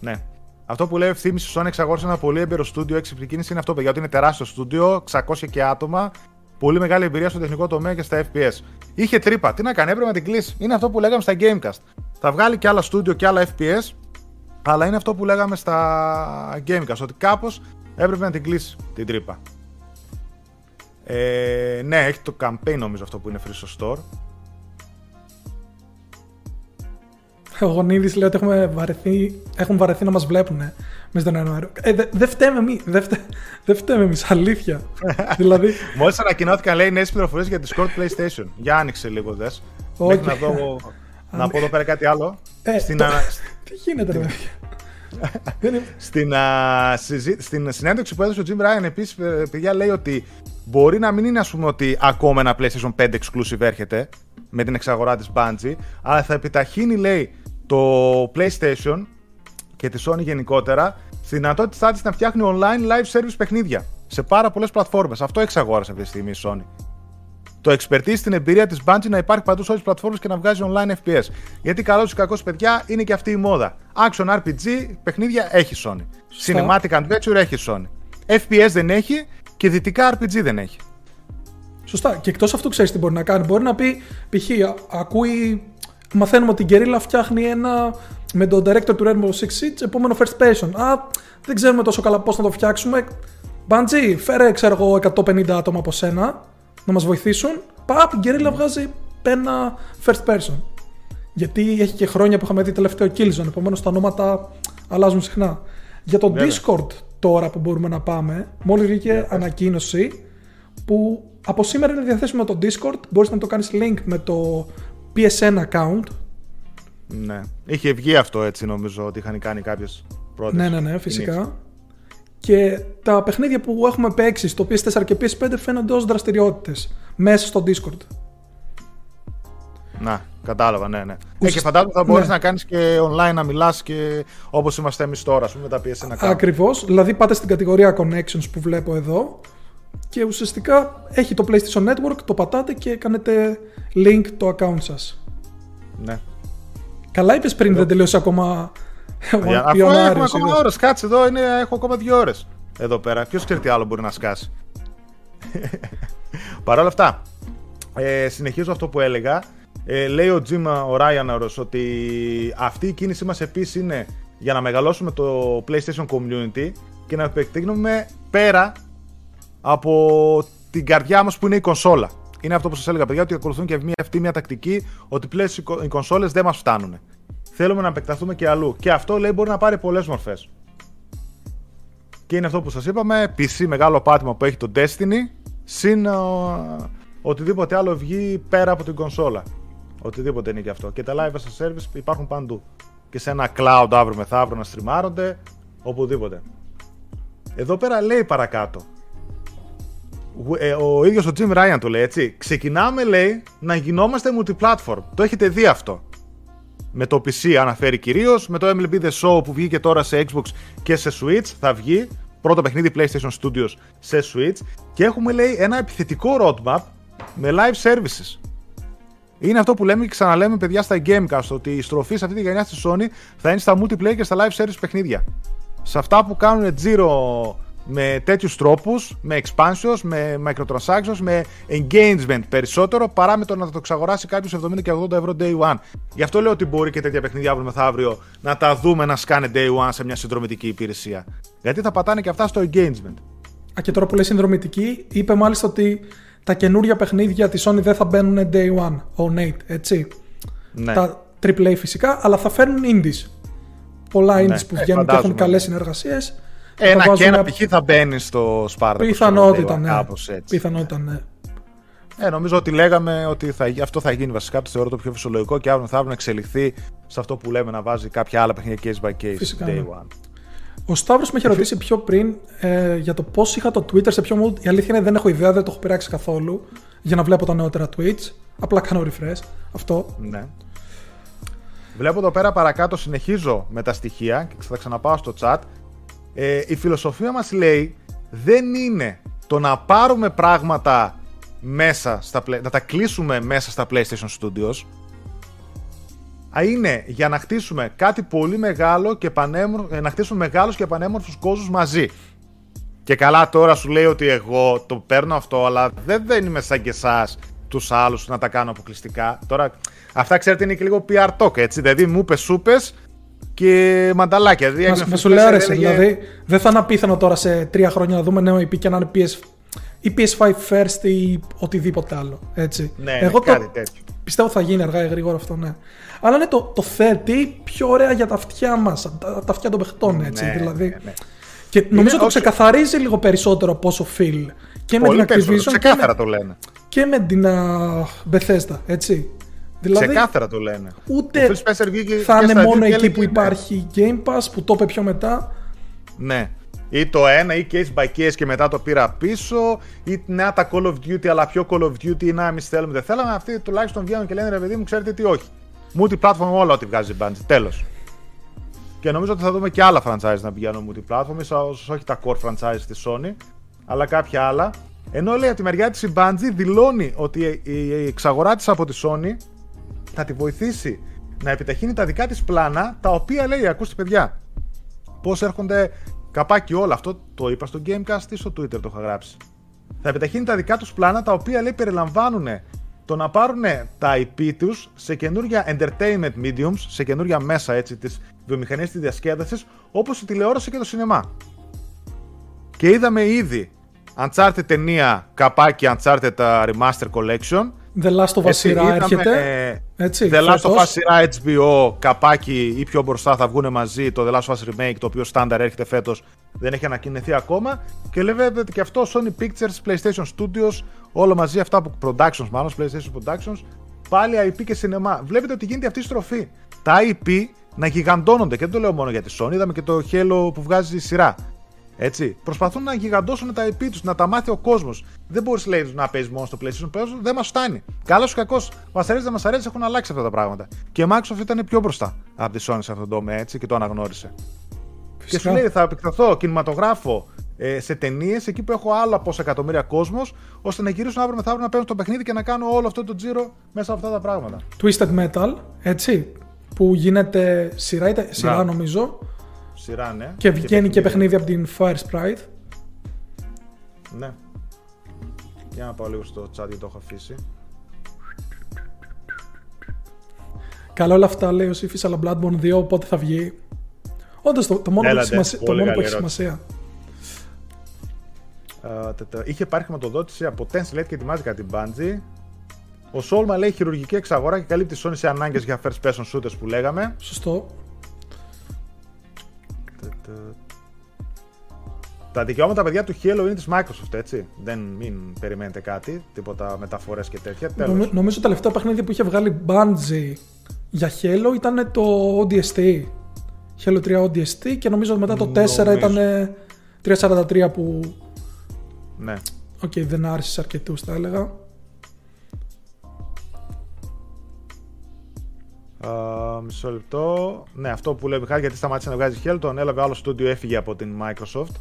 B: Ναι. Αυτό που λέει ευθύνη στο Sony εξαγόρασε ένα πολύ έμπειρο στούντιο έξυπνη κίνηση είναι αυτό, παιδιά. Ότι είναι τεράστιο στούντιο, 600 και άτομα, πολύ μεγάλη εμπειρία στο τεχνικό τομέα και στα FPS. Είχε τρύπα. Τι να κάνει, έπρεπε να την κλείσει. Είναι αυτό που λέγαμε στα Gamecast. Θα βγάλει και άλλα studio και άλλα FPS, αλλά είναι αυτό που λέγαμε στα Gamecast. Ότι κάπως έπρεπε να την κλείσει την τρύπα. Ε, ναι, έχει το campaign νομίζω αυτό που είναι free στο store.
A: Ο Γονίδη λέει ότι έχουμε βαρεθεί, έχουν βαρεθεί να μας βλέπουν μέσα στον Ιανουάριο. Ε, δεν δε φταίμε εμείς. Δεν φτε, δε φταίμε εμείς, αλήθεια. [LAUGHS] δηλαδή...
B: Μόλις ανακοινώθηκαν, λέει νέες πληροφορίες για Discord PlayStation. Για άνοιξε λίγο, δες. Okay. να δω. [LAUGHS] να πω εδώ πέρα κάτι άλλο.
A: Ε, στην, το... Τι γίνεται, ρε; [LAUGHS]
B: Στην, α, στην συνέντευξη που έδωσε ο Jim Ryan επίσης, ε, παιδιά λέει ότι μπορεί να μην είναι ας πούμε ότι ακόμα ένα PlayStation 5 exclusive έρχεται με την εξαγορά της Bungie, αλλά θα επιταχύνει λέει το PlayStation και τη Sony γενικότερα στη δυνατότητά της να φτιάχνει online live service παιχνίδια σε πάρα πολλές πλατφόρμες. Αυτό εξαγόρασε αυτή τη στιγμή η Sony. Το expertise στην εμπειρία της Bungie να υπάρχει παντού σε όλες τις πλατφόρμες και να βγάζει online FPS. Γιατί καλό ή κακό παιδιά είναι και αυτή η μόδα. Action RPG παιχνίδια έχει Sony. Cinematic Adventure έχει Sony. FPS δεν έχει και δυτικά RPG δεν έχει.
A: Σωστά. Και εκτός αυτού ξέρεις τι μπορεί να κάνει. Μπορεί να πει, π.χ. ακούει μαθαίνουμε ότι η Guerrilla φτιάχνει ένα με τον director του Rainbow Six Siege επόμενο first person. Α, δεν ξέρουμε τόσο καλά πώς να το φτιάξουμε. Μπαντζή, φέρε ξέρω εγώ 150 άτομα από σένα να μας βοηθήσουν. Παπ, η Guerrilla βγάζει ένα first person. Γιατί έχει και χρόνια που είχαμε δει τελευταίο Killzone, επομένως τα ονόματα αλλάζουν συχνά. Για το Discord τώρα που μπορούμε να πάμε, μόλις βγήκε ανακοίνωση που από σήμερα είναι διαθέσιμο το Discord. Μπορείς να το κάνεις link με το PSN account.
B: Ναι. Είχε βγει αυτό έτσι νομίζω ότι είχαν κάνει κάποιες πρώτε.
A: Ναι, ναι, ναι, φυσικά. Και τα παιχνίδια που έχουμε παίξει στο PS4 και PS5 φαίνονται ως δραστηριότητες μέσα στο Discord.
B: Να, κατάλαβα, ναι, ναι. Ε, και φαντάζομαι θα μπορείς ναι. να κάνεις και online να μιλάς και όπως είμαστε εμείς τώρα, ας πούμε, τα PSN account.
A: Ακριβώς. Δηλαδή πάτε στην κατηγορία connections που βλέπω εδώ και ουσιαστικά έχει το PlayStation Network, το πατάτε και κάνετε link το account σας.
B: Ναι.
A: Καλά είπες πριν, δεν τελείωσε ακόμα
B: Αφού έχουμε ακόμα ώρες, κάτσε εδώ, είναι, έχω ακόμα δύο ώρες εδώ πέρα. Ποιος ξέρει τι άλλο μπορεί να σκάσει. [LAUGHS] Παρ' όλα αυτά, ε, συνεχίζω αυτό που έλεγα. Ε, λέει ο Jim ο Ryan ότι αυτή η κίνησή μας επίσης είναι για να μεγαλώσουμε το PlayStation Community και να επεκτείνουμε πέρα από την καρδιά μας που είναι η κονσόλα. Είναι αυτό που σας έλεγα παιδιά ότι ακολουθούν και μια, αυτή μια τακτική ότι πλέον οι κονσόλες δεν μας φτάνουν. Θέλουμε να επεκταθούμε και αλλού. Και αυτό λέει μπορεί να πάρει πολλές μορφές. Και είναι αυτό που σας είπαμε, PC μεγάλο πάτημα που έχει το Destiny, συν οτιδήποτε άλλο βγει πέρα από την κονσόλα. Οτιδήποτε είναι και αυτό. Και τα live as a service υπάρχουν παντού. Και σε ένα cloud αύριο μεθαύριο να στριμάρονται, οπουδήποτε. Εδώ πέρα λέει παρακάτω. Ε, ο ίδιος ο Jim Ryan το λέει έτσι. Ξεκινάμε λέει να γινόμαστε multiplatform. Το έχετε δει αυτό. Με το PC αναφέρει κυρίως, με το MLB The Show που βγήκε τώρα σε Xbox και σε Switch θα βγει. Πρώτο παιχνίδι PlayStation Studios σε Switch. Και έχουμε λέει ένα επιθετικό roadmap με live services. Είναι αυτό που λέμε και ξαναλέμε παιδιά στα Gamecast ότι η στροφή σε αυτή τη γενιά στη Sony θα είναι στα multiplayer και στα live service παιχνίδια. Σε αυτά που κάνουν Giro με τέτοιους τρόπους, με expansions, με microtransactions, με engagement περισσότερο παρά με το να το εξαγοράσει κάποιος 70 και 80 ευρώ day one. Γι' αυτό λέω ότι μπορεί και τέτοια παιχνίδια αύριο μεθαύριο να τα δούμε να σκάνε day one σε μια συνδρομητική υπηρεσία. Γιατί θα πατάνε και αυτά στο engagement.
A: Α, και τώρα που λέει συνδρομητική, είπε μάλιστα ότι τα καινούργια παιχνίδια της Sony δεν θα μπαίνουν day one, ο Nate, έτσι. Ναι. Τα AAA φυσικά, αλλά θα φέρνουν indies. Πολλά indies ναι. που βγαίνουν και έχουν καλές συνεργασίες.
B: Ένα και ένα π.χ. θα μπαίνει στο Σπάρτα.
A: Πιθανότητα, ναι. Πιθανότητα, ναι.
B: Ε, νομίζω ότι λέγαμε ότι θα, αυτό θα γίνει βασικά. Το θεωρώ το πιο φυσιολογικό και αύριο θα να εξελιχθεί σε αυτό που λέμε να βάζει κάποια άλλα παιχνίδια case by case.
A: Φυσικά, day ναι. one. Ο Σταύρος με είχε ρωτήσει πιο πριν ε, για το πώς είχα το Twitter, σε ποιο mode. Η αλήθεια είναι δεν έχω ιδέα, δεν το έχω πειράξει καθόλου για να βλέπω τα νεότερα tweets. Απλά κάνω refresh. Αυτό.
B: Ναι. Βλέπω εδώ πέρα παρακάτω, συνεχίζω με τα στοιχεία και θα ξαναπάω στο chat. Ε, η φιλοσοφία μας λέει δεν είναι το να πάρουμε πράγματα μέσα στα, να τα κλείσουμε μέσα στα PlayStation Studios είναι για να χτίσουμε κάτι πολύ μεγάλο και πανέμορφο, ε, να χτίσουμε μεγάλους και πανέμορφους κόσμους μαζί. Και καλά τώρα σου λέει ότι εγώ το παίρνω αυτό, αλλά δεν, δεν είμαι σαν και εσάς τους άλλους να τα κάνω αποκλειστικά. Τώρα, αυτά ξέρετε είναι και λίγο PR talk, έτσι. Δηλαδή μου είπες σούπες και μανταλάκια.
A: Δηλαδή, μα, σου λέω έλεγε... δηλαδή δεν θα είναι απίθανο τώρα σε τρία χρόνια να δούμε νέο IP και να είναι PS, ή PS5 first ή οτιδήποτε άλλο. Έτσι.
B: Ναι, Εγώ ναι, το, τέτοιο.
A: πιστεύω θα γίνει αργά ή γρήγορα αυτό, ναι. Αλλά είναι το, το 30 πιο ωραία για τα αυτιά μας, τα, τα αυτιά των παιχτών, ναι, έτσι. Ναι, δηλαδή. Ναι, ναι. Και νομίζω είναι, το ξεκαθαρίζει λίγο περισσότερο πόσο feel. Και με την Activision.
B: Και με, το λένε.
A: Και με την uh, Bethesda, έτσι.
B: Δηλαδή, Ξεκάθαρα το λένε.
A: Ούτε θα είναι μόνο εκεί που υπάρχει Game Pass που το είπε πιο μετά.
B: Ναι. Ή το ένα ή case by case και μετά το πήρα πίσω. Ή να τα Call of Duty, αλλά πιο Call of Duty να εμείς θέλουμε δεν θέλαμε. Αυτοί τουλάχιστον βγαίνουν και λένε ρε παιδί μου, ξέρετε τι όχι. Multi-platform όλα ό,τι βγάζει η Bungie. Τέλος. Και νομίζω ότι θα δούμε και άλλα franchise να πηγαίνουν multi-platform, ίσως όχι τα core franchise της Sony, αλλά κάποια άλλα. Ενώ λέει από τη μεριά της η Bungie δηλώνει ότι η εξαγορά της από τη Sony θα τη βοηθήσει να επιταχύνει τα δικά της πλάνα, τα οποία λέει, ακούστε παιδιά, πώς έρχονται καπάκι όλα. Αυτό το είπα στο Gamecast ή στο Twitter το είχα γράψει. Θα επιταχύνει τα δικά τους πλάνα, τα οποία λέει περιλαμβάνουν το να πάρουν τα IP τους σε καινούργια entertainment mediums, σε καινούργια μέσα έτσι της βιομηχανίας της διασκέδασης, όπως η τηλεόραση και το σινεμά. Και είδαμε ήδη Uncharted ταινία, καπάκι Uncharted Remaster Collection,
A: The Last of Us σειρά έρχεται.
B: Ε, έτσι, The Last of Us σειρά HBO, καπάκι ή πιο μπροστά θα βγουν μαζί. Το The Last of Us Remake, το οποίο στάνταρ έρχεται φέτος, δεν έχει ανακοινωθεί ακόμα. Και λέτε και αυτό Sony Pictures, PlayStation Studios, όλο μαζί αυτά που Productions, μάλλον PlayStation Productions, πάλι IP και σινεμά. Βλέπετε ότι γίνεται αυτή η στροφή. Τα IP να γιγαντώνονται και δεν το λέω μόνο για τη Sony, είδαμε και το Halo που βγάζει σειρά. Έτσι. Προσπαθούν να γιγαντώσουν τα IP τους, να τα μάθει ο κόσμος. Δεν μπορείς λέει να παίζεις μόνο στο PlayStation, παίζει, δεν μας φτάνει. Καλός ή κακός, μας αρέσει, δεν μας αρέσει, έχουν αλλάξει αυτά τα πράγματα. Και η Microsoft ήταν πιο μπροστά από τη Sony σε αυτόν τον τομέα έτσι και το αναγνώρισε. Φυσικά. Και σου λέει θα επεκταθώ κινηματογράφο ε, σε ταινίες εκεί που έχω άλλα πόσα εκατομμύρια κόσμος, ώστε να γυρίσουν αύριο μεθαύριο να παίρνουν το παιχνίδι και να κάνω όλο αυτό το τζίρο μέσα από αυτά τα πράγματα.
A: Twisted Metal, έτσι. Που γίνεται σειρά, σειρά νομίζω
B: Σειρά, ναι.
A: Και βγαίνει και, και παιχνίδι από την Fire Sprite.
B: Ναι. Για να πάω λίγο στο chat γιατί το έχω αφήσει.
A: Καλά όλα αυτά λέει ο Σύφης, αλλά Bloodborne 2 πότε θα βγει. Όντως το, το μόνο, Έλατε, που, σημασία, το μόνο που έχει σημασία.
B: Uh, είχε πάρει χρηματοδότηση από Tencent λέει και ετοιμάζει κάτι Bungie. Ο Σόλμα λέει χειρουργική εξαγορά και καλύπτει Sony σε ανάγκες για first person shooters που λέγαμε.
A: Σωστό.
B: Τα δικαιώματα, παιδιά, του Halo είναι της Microsoft, έτσι. Δεν μην περιμένετε κάτι, τίποτα μεταφορές και τέτοια.
A: Νομίζω, νομίζω το τελευταίο παιχνίδι που είχε βγάλει Bungie για Halo ήταν το ODST. Halo 3 ODST και νομίζω μετά το 4 ήταν 343 που.
B: Ναι.
A: OK, okay, δεν άρεσε αρκετούς, θα έλεγα.
B: Ε, μισό λεπτό. Ναι, αυτό που λέει Μιχάλης, γιατί σταμάτησε να βγάζει Halo, το ανέλαβε άλλο στούντιο, έφυγε από την Microsoft.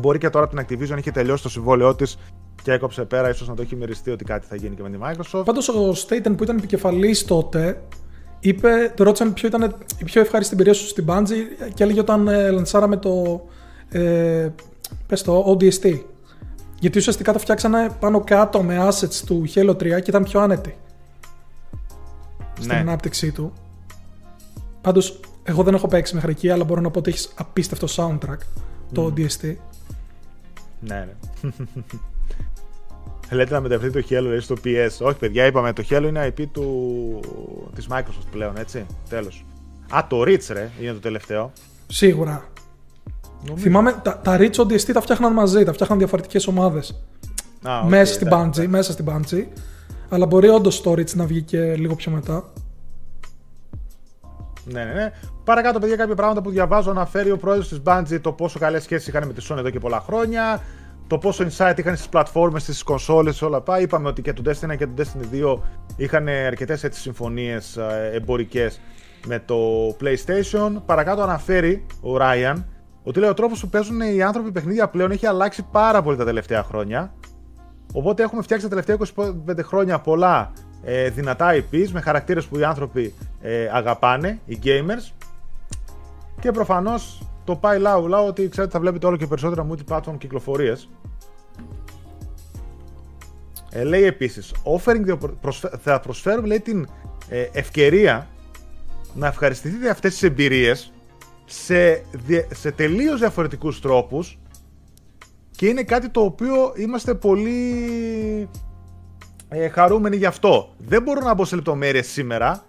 B: Μπορεί και τώρα από την Activision είχε τελειώσει το συμβόλαιό της και έκοψε πέρα, ίσως να το έχει μυριστεί ότι κάτι θα γίνει και με τη Microsoft.
A: Πάντως ο Staten που ήταν επικεφαλής τότε, είπε, το ρώτησαν ποιο ήταν η πιο ευχάριστη εμπειρία σου στην Bungie και έλεγε όταν ε, λανσάραμε το. Ε, πες το ODST. Γιατί ουσιαστικά το φτιάξανε πάνω κάτω με assets του Halo 3 και ήταν πιο άνετοι στην ναι. ανάπτυξή του. Πάντως, εγώ δεν έχω παίξει μέχρι εκεί, αλλά μπορώ να πω ότι έχεις απίστευτο soundtrack το mm. DST.
B: Ναι, ναι. [LAUGHS] Λέτε να μεταφερθεί το Halo λέει, στο PS. Όχι, παιδιά, είπαμε το Halo είναι IP του... της Microsoft πλέον, έτσι. Τέλος. Α, το Reach, ρε, είναι το τελευταίο.
A: Σίγουρα. Νομίζω. Θυμάμαι, τα, τα Reach ODST τα φτιάχναν μαζί, τα φτιάχναν διαφορετικές ομάδες. okay, μέσα, στην Bungie, μέσα στην Bungie. Αλλά μπορεί όντως το Reach να βγει και λίγο πιο μετά.
B: Ναι, ναι, ναι. Παρακάτω, παιδιά, κάποια πράγματα που διαβάζω αναφέρει ο πρόεδρος της Bungie το πόσο καλές σχέσεις είχαν με τη Sony εδώ και πολλά χρόνια. Το πόσο insight είχαν στις πλατφόρμες, στις κονσόλες, όλα αυτά. Είπαμε ότι και το Destiny και το Destiny 2 είχαν αρκετές έτσι συμφωνίες εμπορικές με το PlayStation. Παρακάτω αναφέρει ο Ryan ότι λέει ο τρόπος που παίζουν οι άνθρωποι παιχνίδια πλέον έχει αλλάξει πάρα πολύ τα τελευταία χρόνια. Οπότε έχουμε φτιάξει τα τελευταία 25 χρόνια πολλά ε, δυνατά IPs με χαρακτήρες που οι άνθρωποι ε, αγαπάνε, οι gamers. Και προφανώς το πάει λαού λαού ότι ξέρετε θα βλέπετε όλο και περισσότερα multi-platform κυκλοφορίες. Ε, λέει επίσης, offering θα προσφέρουμε λέει, την ε, ευκαιρία να ευχαριστηθείτε αυτές τις εμπειρίες σε, σε τελείως διαφορετικούς τρόπους και είναι κάτι το οποίο είμαστε πολύ ε, χαρούμενοι γι' αυτό. Δεν μπορώ να μπω σε λεπτομέρειες σήμερα,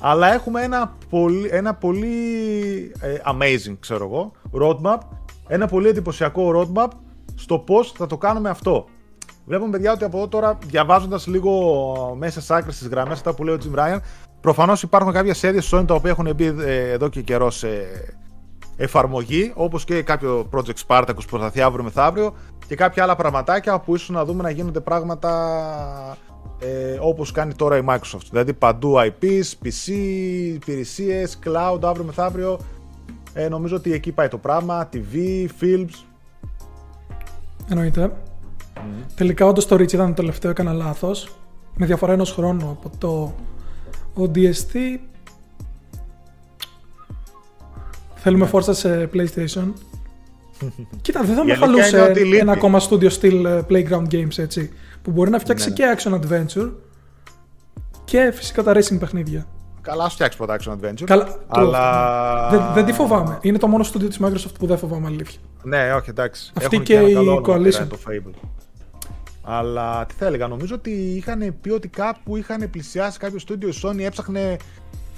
B: αλλά έχουμε ένα πολύ, ένα πολύ ε, amazing, ξέρω εγώ, roadmap, ένα πολύ εντυπωσιακό roadmap στο πώς θα το κάνουμε αυτό. Βλέπουμε, παιδιά, ότι από εδώ τώρα, διαβάζοντας λίγο μέσα στι άκρες στι γραμμές, αυτά που λέει ο Jim Ryan, προφανώς υπάρχουν κάποια σχέδια Sony τα οποία έχουν μπει ε, εδώ και καιρός σε, εφαρμογή, όπως και κάποιο Project Spartacus που προσπαθεί αύριο μεθαύριο και κάποια άλλα πραγματάκια που ίσως να δούμε να γίνονται πράγματα ε, όπως κάνει τώρα η Microsoft. Δηλαδή παντού IPs, PC, υπηρεσίες, cloud, αύριο μεθαύριο. Ε, νομίζω ότι εκεί πάει το πράγμα, TV, films.
A: Εννοείται. Mm. Τελικά όντως το Rich ήταν το τελευταίο, έκανα λάθος. Με διαφορά ενός χρόνου από το ODST Θέλουμε Forza σε PlayStation. [LAUGHS] Κοίτα, δεν θα με χαλούσε ένα ακόμα studio στυλ ε, Playground Games έτσι. Που μπορεί να φτιάξει ναι, ναι. και action adventure και φυσικά τα racing παιχνίδια.
B: Καλά, σου φτιάξει πρώτα action adventure.
A: Καλά, αλλά... δεν, δεν τη φοβάμαι. Είναι το μόνο studio της Microsoft που δεν φοβάμαι αλήθεια.
B: Ναι, όχι, εντάξει.
A: Αυτή και, και η Coalition.
B: Το Fable. Αλλά τι θα έλεγα, νομίζω ότι είχαν πει ότι κάπου είχαν πλησιάσει κάποιο στούντιο η Sony έψαχνε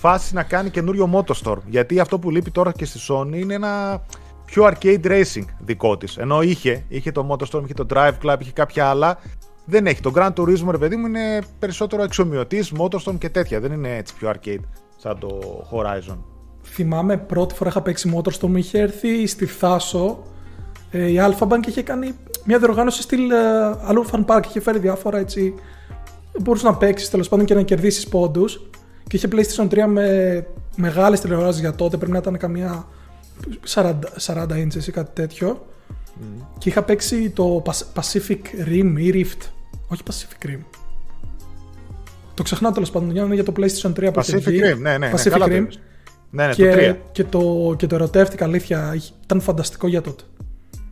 B: φάση να κάνει καινούριο Motorstorm. Γιατί αυτό που λείπει τώρα και στη Sony είναι ένα πιο arcade racing δικό της. Ενώ είχε, είχε το Motorstorm, είχε το Drive Club, είχε κάποια άλλα. Δεν έχει. Το Grand Turismo, ρε παιδί μου, είναι περισσότερο εξομοιωτή, Motorstorm και τέτοια. Δεν είναι έτσι πιο arcade σαν το Horizon.
A: Θυμάμαι πρώτη φορά είχα παίξει Motorstorm, είχε έρθει στη Θάσο ε, η Alpha Bank είχε κάνει μια διοργάνωση στυλ ε, αλλού Fun Park, είχε φέρει διάφορα έτσι. Μπορούσες να παίξεις τέλος πάντων και να κερδίσεις πόντους. Και είχε PlayStation 3 με μεγάλες τηλεοράσεις για τότε, πρέπει να ήταν καμιά 40, 40 inches ή κάτι τέτοιο. Mm. Και είχα παίξει το Pacific Rim ή Rift. Όχι Pacific Rim. Το ξεχνάω τέλος πάντων, είναι για το PlayStation 3
B: που Pacific Rim, ναι, ναι, ναι.
A: Pacific
B: ναι,
A: Rim.
B: Ναι, ναι,
A: και,
B: το 3.
A: Και το, και το ερωτεύτηκα, αλήθεια. Ήταν φανταστικό για τότε.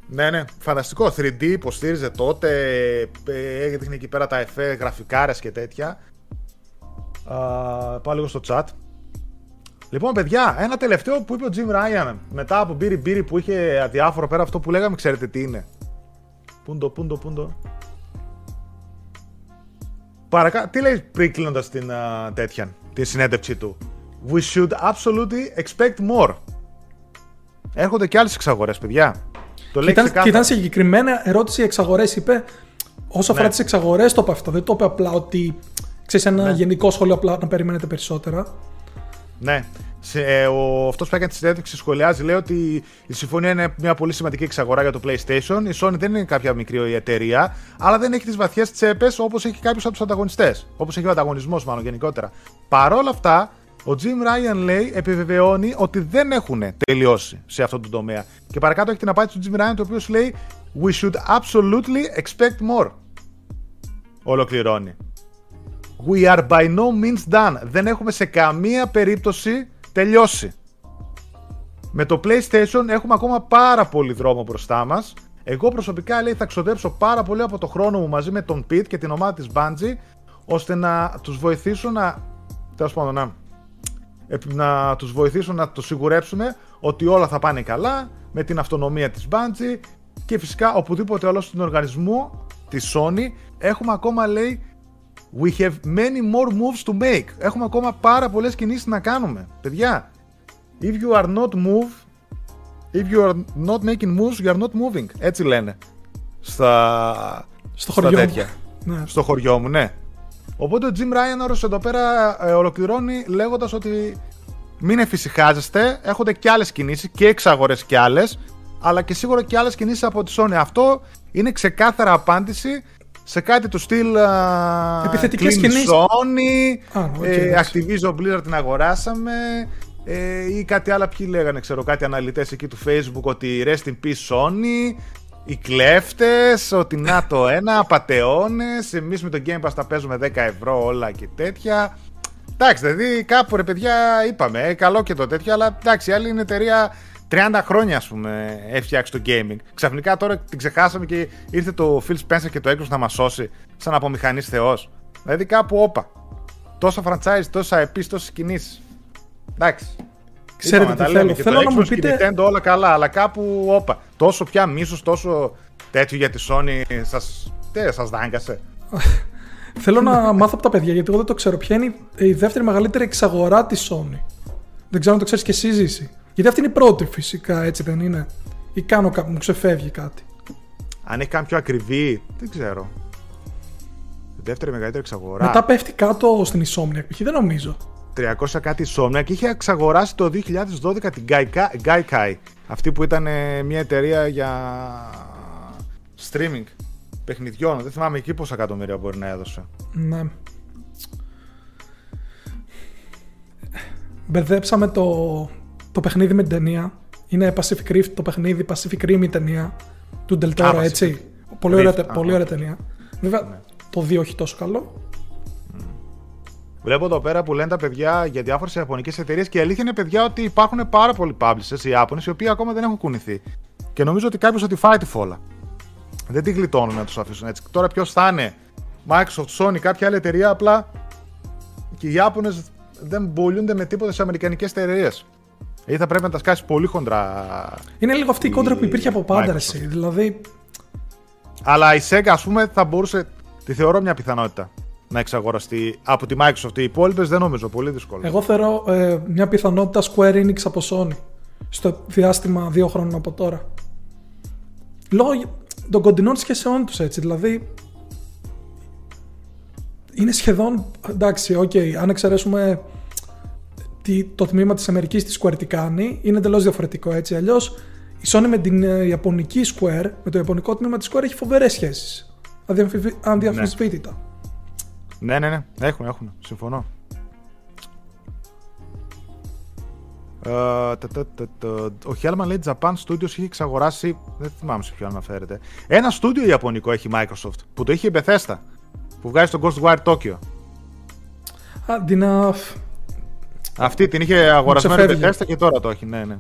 B: Ναι, ναι, φανταστικό. 3D υποστήριζε τότε. Ε, έδειχνε εκεί πέρα τα εφέ, γραφικάρες και τέτοια. Α, πάω λίγο στο chat. Λοιπόν, παιδιά, ένα τελευταίο που είπε ο Jim Ryan μετά από μπύρι μπύρι που είχε αδιάφορο πέρα αυτό που λέγαμε, ξέρετε τι είναι. Πούντο, πούντο, πούντο. Παρακά... Τι λέει πριν κλείνοντας την uh, τέτοια, την συνέντευξή του; We should absolutely expect more. Έρχονται και άλλες εξαγορές, παιδιά.
A: Το λέει και, ήταν, συγκεκριμένα ερώτηση εξαγορές, είπε. Όσο αφορά ναι. τις εξαγορές, το είπε αυτό. Δεν το είπε απλά ότι ξέρεις ένα ναι. γενικό σχόλιο απλά να περιμένετε περισσότερα.
B: Ναι. Σε, ε, ο, αυτός που έκανε τη συνέντευξη σχολιάζει λέει ότι η συμφωνία είναι μια πολύ σημαντική εξαγορά για το PlayStation. Η Sony δεν είναι κάποια μικρή εταιρεία, αλλά δεν έχει τις βαθιές τσέπες όπως έχει κάποιος από τους ανταγωνιστές. Όπως έχει ο ανταγωνισμός, μάλλον γενικότερα. Παρ' όλα αυτά, ο Jim Ryan λέει, επιβεβαιώνει ότι δεν έχουν τελειώσει σε αυτό το τομέα. Και παρακάτω έχει την απάντηση του Jim Ryan, το οποίος λέει We should absolutely expect more. Ολοκληρώνει. We are by no means done. Δεν έχουμε σε καμία περίπτωση τελειώσει. Με το PlayStation έχουμε ακόμα πάρα πολύ δρόμο μπροστά μας. Εγώ προσωπικά λέει θα ξοδέψω πάρα πολύ από το χρόνο μου μαζί με τον Pete και την ομάδα της Bungie ώστε να τους βοηθήσω να, τέλος πάντων, να να τους βοηθήσουν να το σιγουρέψουμε ότι όλα θα πάνε καλά με την αυτονομία της Bungie και φυσικά οπουδήποτε άλλο στον οργανισμό της Sony έχουμε ακόμα λέει We have many more moves to make. Έχουμε ακόμα πάρα πολλές κινήσεις να κάνουμε. Παιδιά, if you are not move, if you are not making moves, you are not moving. Έτσι λένε. Στα,
A: στο χωριό
B: τέτοια. Ναι. Στο χωριό μου, ναι. Οπότε ο Jim Ryan όρος εδώ πέρα ε, ολοκληρώνει λέγοντας ότι μην εφησυχάζεστε, έχονται και άλλες κινήσεις και εξαγορές και άλλες, αλλά και σίγουρα και άλλες κινήσεις από τη Sony. Αυτό είναι ξεκάθαρα απάντηση σε κάτι του στυλ
A: Επιθετικές κινήσεις.
B: Sony, ah, okay, ε, Activision Blizzard την αγοράσαμε, ε, ή κάτι άλλο ποιοι λέγανε, ξέρω, κάτι αναλυτές εκεί του Facebook ότι rest in peace Sony, οι κλέφτες, ότι να το ένα, απαταιώνες. Εμείς με το Game Pass τα παίζουμε 10 ευρώ όλα και τέτοια. Εντάξει, δηλαδή κάπου ρε παιδιά είπαμε, ε, καλό και το τέτοιο, αλλά εντάξει, η άλλη είναι εταιρεία 30 χρόνια ας πούμε έφτιαξε το gaming. Ξαφνικά τώρα την ξεχάσαμε και ήρθε το Phil Spencer και το έκδοση να μας σώσει σαν απομηχανής θεός. Δηλαδή κάπου όπα. Τόσα franchise, τόσα επίση, τόσες κινήσεις. Εντάξει.
A: Ξέρετε τι θέλω. Θέλω να μου πείτε.
B: Nintendo, όλα καλά, αλλά κάπου όπα. Τόσο πια μίσος, τόσο τέτοιο για τη Sony. Σας τι σας δάγκασε. [LAUGHS]
A: Θέλω να μάθω από τα παιδιά γιατί εγώ δεν το ξέρω. Ποια είναι η δεύτερη μεγαλύτερη εξαγορά της Sony; Δεν ξέρω αν το ξέρεις και εσύ, Ζήση. Γιατί αυτή είναι η πρώτη φυσικά, έτσι δεν είναι; Ή κάνω κάτι, μου ξεφεύγει κάτι;
B: Αν έχει κάποιο ακριβή, δεν ξέρω. Η δεύτερη μεγαλύτερη εξαγορά.
A: Μετά πέφτει κάτω στην Insomniac, δεν νομίζω.
B: 300 κάτι Insomniac και είχε εξαγοράσει το 2012 την Gaikai. Αυτή που ήταν ε, μια εταιρεία για streaming παιχνιδιών. Δεν θυμάμαι εκεί πόσα εκατομμύρια μπορεί να έδωσε.
A: Ναι. Μπερδέψαμε το, το παιχνίδι με την ταινία. Είναι Pacific Rift το παιχνίδι, Pacific Rim η ταινία του Del έτσι. Πολύ, ωραία, πολύ ωραία ταινία. Βέβαια, ναι. το 2 όχι τόσο καλό.
B: Βλέπω εδώ πέρα που λένε τα παιδιά για διάφορες ιαπωνικές εταιρείες και η αλήθεια είναι, παιδιά, ότι υπάρχουν πάρα πολλοί publishers οι Ιάπωνες οι οποίοι ακόμα δεν έχουν κουνηθεί. Και νομίζω ότι κάποιος ότι φάει τη φόλα. Δεν τη γλιτώνουν να τους αφήσουν έτσι. Τώρα ποιος θα είναι, Microsoft, Sony, κάποια άλλη εταιρεία, απλά και οι Ιάπωνες δεν πουλούνται με τίποτα σε αμερικανικές εταιρείες. Ή θα πρέπει να τα σκάσει πολύ χοντρά.
A: Είναι λίγο αυτή η κόντρα που υπήρχε από πάντα, εσύ. Δηλαδή.
B: Αλλά η Sega, ας πούμε, θα μπορούσε. Τη θεωρώ μια πιθανότητα να εξαγοραστεί από τη Microsoft. Οι υπόλοιπες δεν νομίζω, πολύ δύσκολο.
A: Εγώ θεωρώ ε, μια πιθανότητα Square Enix από Sony στο διάστημα δύο χρόνων από τώρα. Λόγω των κοντινών σχέσεών τους έτσι. Δηλαδή. Είναι σχεδόν. Εντάξει, OK, okay, αν εξαιρέσουμε το τμήμα της Αμερικής τη Square τι κάνει, είναι εντελώς διαφορετικό έτσι. Αλλιώς η Sony με την ε, Ιαπωνική Square, με το Ιαπωνικό τμήμα της Square έχει φοβερές σχέσεις. Αδιαμφισβήτητα.
B: Ναι. ναι, ναι, ναι. Έχουν, έχουν. Συμφωνώ. Uh, ο Hellman λέει Japan Studios έχει εξαγοράσει. Δεν θυμάμαι σε ποιο αναφέρεται. Ένα στούντιο ιαπωνικό έχει Microsoft που το είχε η Bethesda. Που βγάζει το Ghostwire Tokyo.
A: Αντί
B: Αυτή την είχε αγορασμένη η Bethesda και τώρα το έχει, ναι, ναι.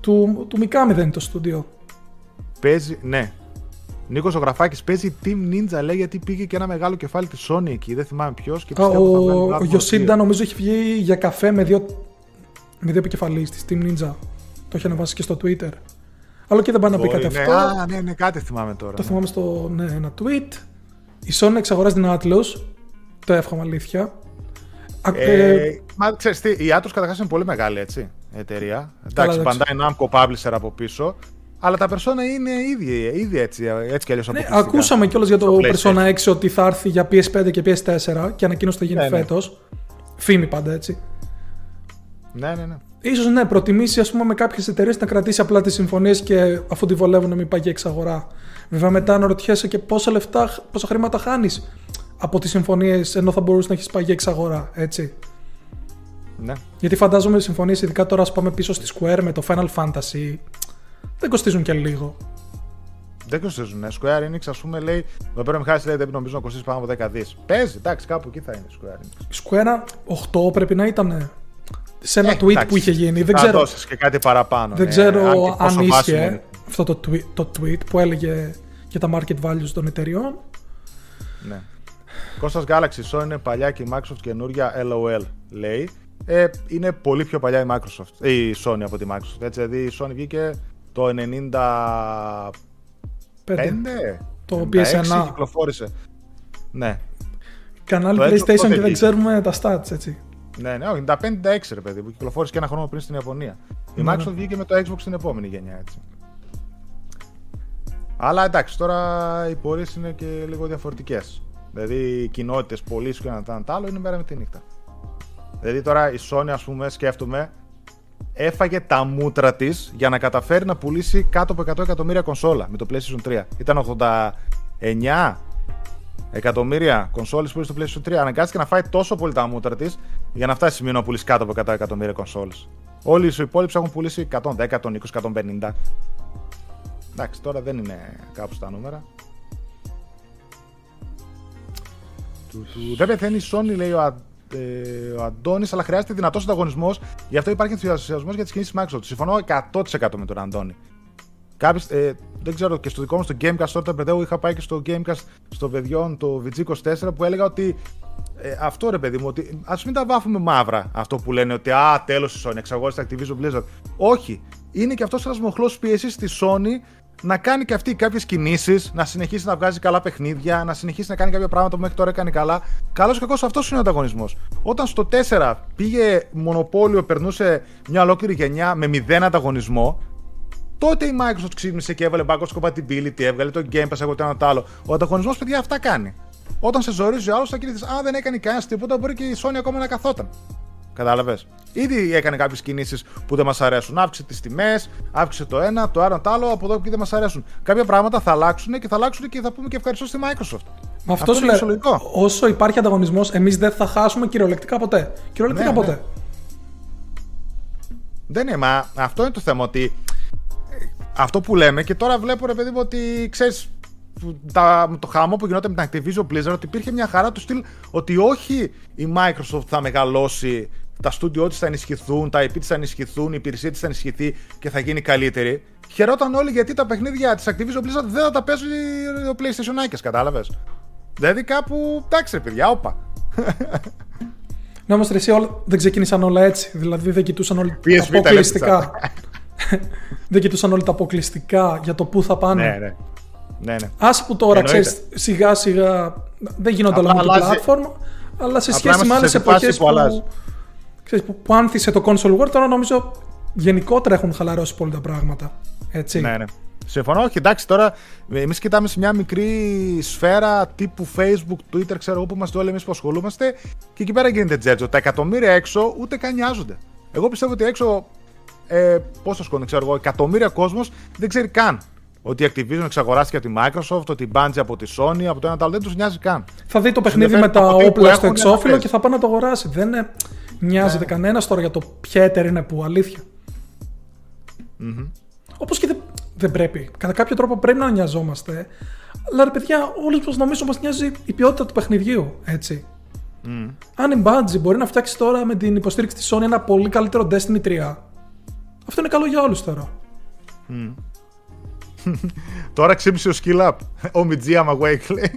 A: Του, του Mikami δεν είναι το στούντιο.
B: Παίζει, ναι. Νίκος Ζωγραφάκη παίζει Team Ninja λέει γιατί πήγε και ένα μεγάλο κεφάλι της Sony εκεί. Δεν θυμάμαι ποιος.
A: Ο, ο Γιωσίντα νομίζω έχει βγει για καφέ με δύο, με δύο επικεφαλεί της Team Ninja. Το έχει ανεβάσει και στο Twitter. Αλλά και δεν πάει να πει κάτι
B: ναι,
A: αυτό.
B: Α, ναι, ναι, κάτι θυμάμαι τώρα.
A: Το
B: ναι.
A: θυμάμαι στο ναι, ένα tweet. Η Sony εξαγοράζει την Atlas. Το εύχομαι αλήθεια.
B: Ε, ε, μα ξέρεις τι, η Atlas καταρχάς είναι πολύ μεγάλη έτσι, εταιρεία. Εντάξει, Bandai Namco Publisher από πίσω. Αλλά τα Persona είναι ήδη, ήδη έτσι, έτσι κι αλλιώς
A: ναι, Ακούσαμε κιόλας για το Persona 6 ότι θα έρθει για PS5 και PS4 και ανακοίνωση θα γίνει ναι, φέτος. Ναι. Φήμη πάντα έτσι.
B: Ναι, ναι, ναι.
A: Ίσως ναι, προτιμήσει ας πούμε, με κάποιες εταιρείες να κρατήσει απλά τις συμφωνίες και αφού τη βολεύουν να μην πάει για εξαγορά. Βέβαια, μετά να ρωτιέσαι και πόσα λεφτά, πόσα χρήματα χάνεις από τις συμφωνίες ενώ θα μπορούσε να έχεις πάει για εξαγορά, έτσι.
B: Ναι.
A: Γιατί φαντάζομαι οι συμφωνίες, ειδικά τώρα, ας πάμε πίσω στη Square με το Final Fantasy, δεν κοστίζουν και λίγο.
B: Δεν κοστίζουν. Ναι. Square Enix, ας πούμε, λέει. Εδώ πέρα Μιχάλη λέει δεν νομίζω να κοστίσει πάνω από 10 δις. Παίζει, εντάξει, κάπου εκεί θα είναι Square Enix.
A: Square 8 πρέπει να ήταν. Σε ένα ε, tweet που είχε γίνει. Δεν ξέρω.
B: και κάτι παραπάνω.
A: Δεν ναι. ξέρω αν, αν ίσχυε αυτό το tweet, το tweet που έλεγε για τα market values των εταιριών.
B: Ναι. Κώστας Galaxy Sony είναι παλιά και η Microsoft καινούρια LOL λέει. Ε, είναι πολύ πιο παλιά η Microsoft, η Sony από τη Microsoft. Έτσι, δηλαδή η Sony βγήκε το 95.
A: Το PS1
B: κυκλοφόρησε. Ναι.
A: Κανάλι PlayStation και δεν ξέρουμε τα stats, έτσι.
B: Ναι, ναι, όχι, 95-96 ρε παιδί που κυκλοφόρησε και ένα χρόνο πριν στην Ιαπωνία. Η ναι, Microsoft ναι. βγήκε με το Xbox στην επόμενη γενιά, έτσι. Αλλά εντάξει, τώρα οι πορείες είναι και λίγο διαφορετικές. Δηλαδή οι κοινότητες πωλήσει και ένα το άλλο είναι μέρα με τη νύχτα. Δηλαδή τώρα η Sony, ας πούμε, σκέφτομαι, έφαγε τα μούτρα της για να καταφέρει να πουλήσει κάτω από 100 εκατομμύρια κονσόλα με το PlayStation 3. Ήταν 89 εκατομμύρια κονσόλες που στο PlayStation 3. Αναγκάστηκε να φάει τόσο πολύ τα μούτρα της για να φτάσει σημείο να πουλήσει κάτω από 100 εκατομμύρια κονσόλες. Όλοι οι υπόλοιποι έχουν πουλήσει 110, 120, 150. Εντάξει, τώρα δεν είναι κάπου στα νούμερα. Δεν πεθαίνει η Sony, λέει ο ε, ο Αντώνης, αλλά χρειάζεται δυνατός ανταγωνισμός. Γι' αυτό υπάρχει ενθουσιασμός για τις κινήσεις Microsoft. Συμφωνώ 100% με τον Αντώνη. Κάποιοι, ε, δεν ξέρω, και στο δικό μου στο Gamecast τότε, παιδί είχα πάει και στο Gamecast στο παιδιών το VG24 που έλεγα ότι ε, αυτό ρε παιδί μου, ότι ας μην τα βάφουμε μαύρα αυτό που λένε ότι Α, τέλος η Sony, εξαγόρασε Activision Blizzard. Όχι. Είναι και αυτός ένας μοχλός πίεσης στη Sony να κάνει και αυτή κάποιες κινήσεις, να συνεχίσει να βγάζει καλά παιχνίδια, να συνεχίσει να κάνει κάποια πράγματα που μέχρι τώρα έκανε καλά. Καλός ή κακός αυτός είναι ο ανταγωνισμός. Όταν στο 4 πήγε μονοπόλιο, περνούσε μια ολόκληρη γενιά με μηδέν ανταγωνισμό, τότε η Microsoft ξύπνησε και έβαλε backwards compatibility, έβγαλε το Game Pass, εγώ το ένα το άλλο. Ο ανταγωνισμός, παιδιά, αυτά κάνει. Όταν σε ζορίζει ο άλλος, θα κινηθείς. Αν δεν έκανε κανένας τίποτα, μπορεί και η Sony ακόμα να καθόταν. Κατάλαβες; Ήδη έκανε κάποιες κινήσεις που δεν μας αρέσουν. Αύξησε τις τιμές, αύξησε το ένα, το άλλο, το άλλο, από εδώ και δεν μας αρέσουν. Κάποια πράγματα θα αλλάξουν και θα αλλάξουν και θα πούμε και ευχαριστώ στη Microsoft.
A: Με αυτό, σου λέω. Όσο υπάρχει ανταγωνισμός, εμείς δεν θα χάσουμε κυριολεκτικά ποτέ. Κυριολεκτικά ναι, ποτέ. Ναι.
B: Δεν είναι, μα αυτό είναι το θέμα. Ότι ε, αυτό που λέμε και τώρα βλέπω ρε παιδί μου ότι ξέρεις το χαμό που γινόταν με την Activision Blizzard ότι υπήρχε μια χαρά του στυλ ότι όχι η Microsoft θα μεγαλώσει τα στούντιό της θα ενισχυθούν, τα IP της θα ενισχυθούν, η υπηρεσία της θα ενισχυθεί και θα γίνει καλύτερη. Χαιρόταν όλοι γιατί τα παιχνίδια της Activision Blizzard δεν θα τα παίζει ο PlayStation Άκε, κατάλαβες. Δηλαδή κάπου. εντάξει, ρε παιδιά, όπα.
A: Να όμως εσύ όλα, δεν ξεκίνησαν όλα έτσι. Δηλαδή δεν κοιτούσαν όλοι τα αποκλειστικά. [LAUGHS] δεν κοιτούσαν όλοι τα αποκλειστικά για το πού θα πάνε.
B: Ναι, ναι. Ναι, ναι.
A: Άσε που τώρα ξέρεις σιγά σιγά δεν γίνονται όλα multi-platform, αλλά σε σχέση με άλλες εποχές που, που, ξέρεις, που, που άνθησε το console war, τώρα νομίζω γενικότερα έχουν χαλαρώσει πολύ τα πράγματα. Έτσι.
B: Ναι, ναι. Συμφωνώ, όχι εντάξει τώρα. Εμείς κοιτάμε σε μια μικρή σφαίρα τύπου Facebook, Twitter, ξέρω εγώ που είμαστε όλοι εμείς που ασχολούμαστε και εκεί πέρα γίνεται τζέτζο. Τα εκατομμύρια έξω ούτε καν νοιάζονται. Εγώ πιστεύω ότι έξω. Ε, πόσο κόσμο, ξέρω εγώ, εκατομμύρια κόσμος δεν ξέρει καν ότι η Activision εξαγοράστηκε από τη Microsoft, ότι η Bungie από τη Sony, από το ένα άλλο. Δεν τους νοιάζει καν.
A: Θα δει το παιχνίδι με τα όπλα στο εξώφυλλο και θα πάει να το αγοράσει. Δεν είναι... νοιάζεται ναι. κανένας τώρα για το ποια εταιρεία είναι που, αλήθεια. Mm-hmm. Όπως και δεν, δεν πρέπει. Κατά κάποιο τρόπο πρέπει να νοιαζόμαστε. Αλλά ρε παιδιά, όλοι μας νομίζω μας νοιάζει η ποιότητα του παιχνιδιού. Έτσι. Mm. Αν η Bungie μπορεί να φτιάξει τώρα με την υποστήριξη της Sony ένα πολύ καλύτερο Destiny 3, αυτό είναι καλό για όλους τώρα.
B: Mm. Τώρα ξύπνησε ο Skill Up. Ο Μιτζίαμα Wake λέει.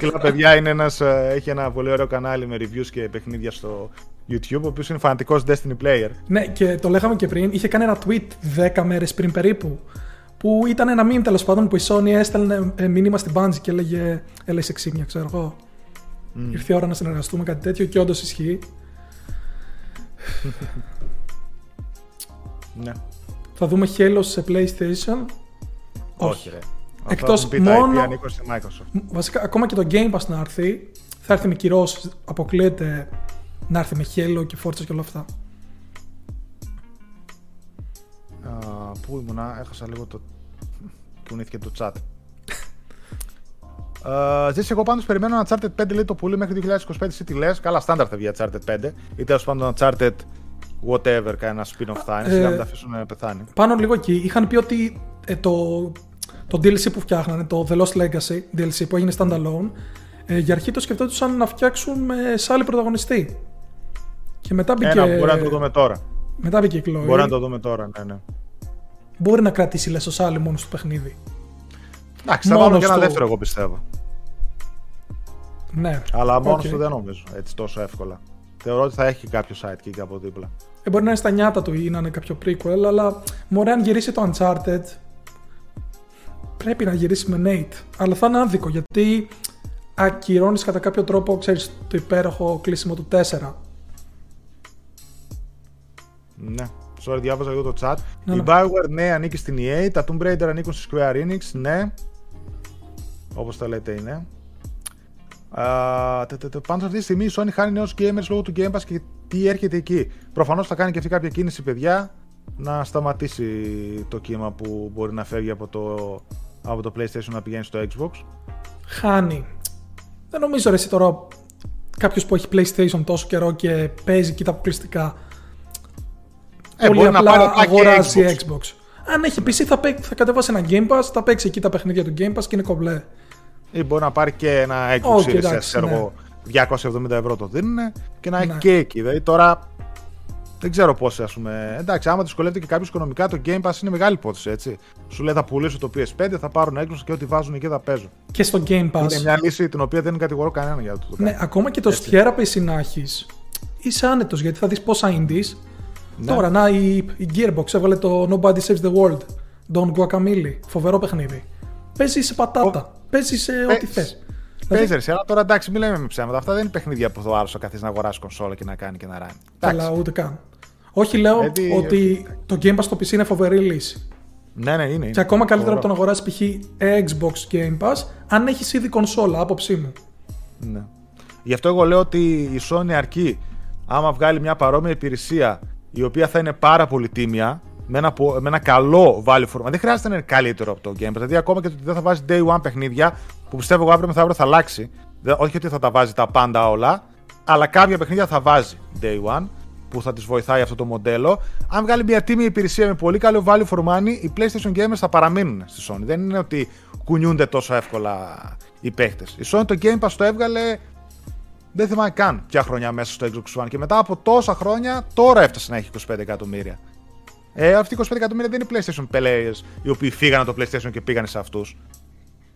B: Skill Up, παιδιά, είναι ένας, ε, έχει ένα πολύ ωραίο κανάλι με reviews και παιχνίδια στο YouTube, ο οποίος είναι φανατικός Destiny player.
A: Ναι, και το λέγαμε και πριν. Είχε κάνει ένα tweet 10 μέρες πριν περίπου. Που ήταν ένα meme τέλος πάντων που η Sony έστελνε ε, μήνυμα στην Bungie και έλεγε Έλα είσαι ξύπνια, ξέρω εγώ. Mm. Ήρθε η ώρα να συνεργαστούμε, κάτι τέτοιο και όντως ισχύει. [LAUGHS]
B: ναι.
A: Θα δούμε Halo σε PlayStation.
B: Όχι, ρε.
A: Εκτός μόνο. Βασικά, ακόμα και το Game Pass να έρθει, θα έρθει με κυρώσεις. Αποκλείεται να έρθει με Halo και Forza και όλα αυτά.
B: Uh, πού ήμουνα, έχασα λίγο το. Κουνήθηκε το chat. [LAUGHS] Uh, Ζήσει, εγώ πάντως περιμένω ένα Uncharted 5 λέει το πουλί μέχρι 2025. Εσύ τι λες, καλά, στάνταρ θα βγει Uncharted 5 ή τέλος πάντων Uncharted whatever, κανένα spin-off θα είναι. Σιγά μην τα αφήσουν να πεθάνει.
A: Πάνω λίγο εκεί. Είχαν πει ότι ε, το, το DLC που φτιάχνανε, το The Lost Legacy DLC που έγινε standalone, ε, για αρχή το σκεφτόντουσαν να φτιάξουν με άλλη πρωταγωνιστή. Και μετά μπήκε.
B: Ένα, μπορεί να το δούμε τώρα.
A: Μετά μπήκε η Chloe.
B: Μπορεί να το δούμε τώρα, ναι, ναι.
A: Μπορεί να κρατήσει λες ο Σάλι μόνος στο παιχνίδι.
B: Εντάξει, θα βάλω και ένα δεύτερο, εγώ πιστεύω.
A: Ναι.
B: Αλλά μόνος okay. του δεν νομίζω έτσι τόσο εύκολα. Θεωρώ ότι θα έχει κάποιο sidekick από δίπλα.
A: Ε, μπορεί να είναι στα νιάτα του ή να είναι κάποιο prequel, αλλά μωρέ αν γυρίσει το Uncharted, πρέπει να γυρίσει με Nate. Αλλά θα είναι άδικο γιατί ακυρώνεις κατά κάποιο τρόπο, ξέρεις, το υπέροχο κλείσιμο του 4.
B: Ναι. Sorry, διάβαζα εδώ το chat. Ναι, η ναι. Bioware, ναι, ανήκει στην EA. Τα Tomb Raider ανήκουν στη Square Enix, ναι. Όπως τα λέτε είναι. Πάντω αυτή τη στιγμή η Sony χάνει νέους gamers λόγω του Game Pass και τι έρχεται εκεί. Προφανώς θα κάνει και αυτή κάποια κίνηση, παιδιά, να σταματήσει το κύμα που μπορεί να φεύγει από το, από το PlayStation να πηγαίνει στο Xbox.
A: Χάνει. Δεν νομίζω ρε εσύ τώρα κάποιος που έχει PlayStation τόσο καιρό και παίζει εκεί τα αποκλειστικά. Ε, πολύ απλά να πάρει αγοράζει Xbox. Xbox. Αν έχει PC θα, θα κατεβάσει ένα Game Pass, θα παίξει εκεί τα παιχνίδια του Game Pass και είναι κομπλέ.
B: Ή μπορεί να πάρει και ένα Xbox okay, Series S, ναι. 270 ευρώ το δίνουν και να έχει ναι. και εκεί. Δηλαδή τώρα δεν ξέρω πώς, ας πούμε. Εντάξει, άμα δυσκολεύεται και κάποιος οικονομικά, το Game Pass είναι μεγάλη υπόθεση, έτσι. Σου λέει θα πουλήσω το PS5, θα πάρουν Xbox και ό,τι βάζουν εκεί θα παίζουν.
A: Και στο Game Pass.
B: Είναι μια λύση την οποία δεν κατηγορώ κανένα για το, το
A: Ναι, ακόμα και το Therapy να έχει, είσαι άνετος γιατί θα δεις πόσα indies. Ναι. Τώρα, να, η, η Gearbox έβαλε το Nobody Saves the World. Don Guacamole. Φοβερό παιχνίδι. Παίζεις σε πατάτα. Ο... Παίζεις σε ό,τι θες.
B: Παίζει δηλαδή... αλλά τώρα εντάξει, μην λέμε με ψέματα. Αυτά δεν είναι παιχνίδια που το άρεσε καθίσει να αγοράσει κονσόλα και να κάνει και να ράνει.
A: Καλά, ούτε καν. Όχι, λέω δηλαδή... ότι το Game Pass στο PC είναι φοβερή λύση.
B: Ναι, ναι, είναι. είναι.
A: Και ακόμα καλύτερα από το να αγοράσει π.χ. Xbox Game Pass, αν έχεις ήδη κονσόλα, άποψή μου.
B: Ναι. Γι' αυτό εγώ λέω ότι η Sony αρκεί άμα βγάλει μια παρόμοια υπηρεσία η οποία θα είναι πάρα πολύ τίμια, με ένα, με ένα καλό value for Δεν χρειάζεται να είναι καλύτερο από το Game Pass. Δηλαδή, ακόμα και το ότι δεν θα βάζει day one παιχνίδια, που πιστεύω εγώ αύριο μεθαύριο θα αλλάξει. Όχι ότι θα τα βάζει τα πάντα όλα, αλλά κάποια παιχνίδια θα βάζει day one που θα τη βοηθάει αυτό το μοντέλο. Αν βγάλει μια τίμη υπηρεσία με πολύ καλό value for money, οι PlayStation gamers θα παραμείνουν στη Sony. Δεν είναι ότι κουνιούνται τόσο εύκολα οι παίχτε. Η Sony το Game Pass το έβγαλε. Δεν θυμάμαι καν ποια χρονιά μέσα στο Xbox One και μετά από τόσα χρόνια τώρα έφτασε να έχει 25 εκατομμύρια. Ε, αυτοί οι 25 εκατομμύρια δεν είναι PlayStation players οι οποίοι φύγανε το PlayStation και πήγανε σε αυτούς.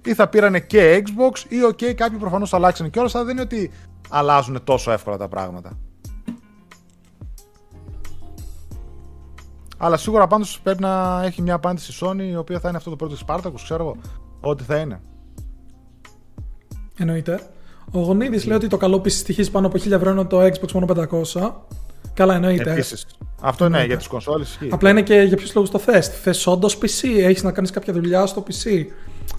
B: Ή θα πήρανε και Xbox ή OK, κάποιοι προφανώς αλλάξαν και όλα, αλλά δεν είναι ότι αλλάζουν τόσο εύκολα τα πράγματα. Αλλά σίγουρα πάντως πρέπει να έχει μια απάντηση η Sony η οποία θα είναι αυτό το πρώτο Spartacus, ξέρω εγώ. ό,τι θα είναι.
A: Εννοείται. Ο Γονίδης λέει ότι το καλό PC στοιχίζει πάνω από 1000 ευρώ είναι το Xbox μόνο 500. Καλά, εννοείται.
B: Επίσης. Αυτό είναι για τις κονσόλες.
A: Απλά είναι και για ποιους λόγους το θες. Θες όντως PC, έχεις να κάνεις κάποια δουλειά στο PC,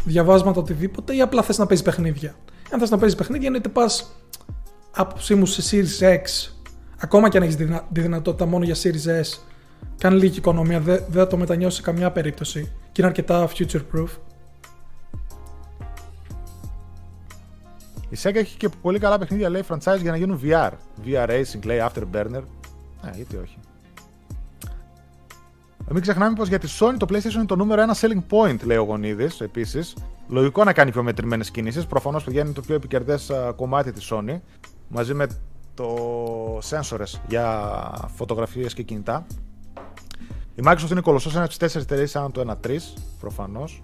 A: διαβάσματα οτιδήποτε, ή απλά θες να παίζεις παιχνίδια; Αν θες να παίζεις παιχνίδια, είναι είτε πας άποψή μου σε Series X, ακόμα και αν έχεις τη δυνατότητα μόνο για Series S, κάνει λίγη οικονομία, δεν θα το μετανιώσει σε καμιά περίπτωση και είναι αρκετά future proof.
B: Η Sega έχει και πολύ καλά παιχνίδια, λέει, franchise για να γίνουν VR. VR Racing, λέει, Afterburner. Ε, γιατί όχι. Μην ξεχνάμε πως για τη Sony το PlayStation είναι το νούμερο ένα selling point, λέει ο Γονίδης επίσης. Λογικό να κάνει πιο μετρημένες κινήσεις. Προφανώς πηγαίνει το πιο επικερδές κομμάτι της Sony. Μαζί με το sensors για φωτογραφίες και κινητά. Η Microsoft είναι κολοσσός ένα από τις τέσσερις εταιρείες, σαν το 1-3, προφανώς.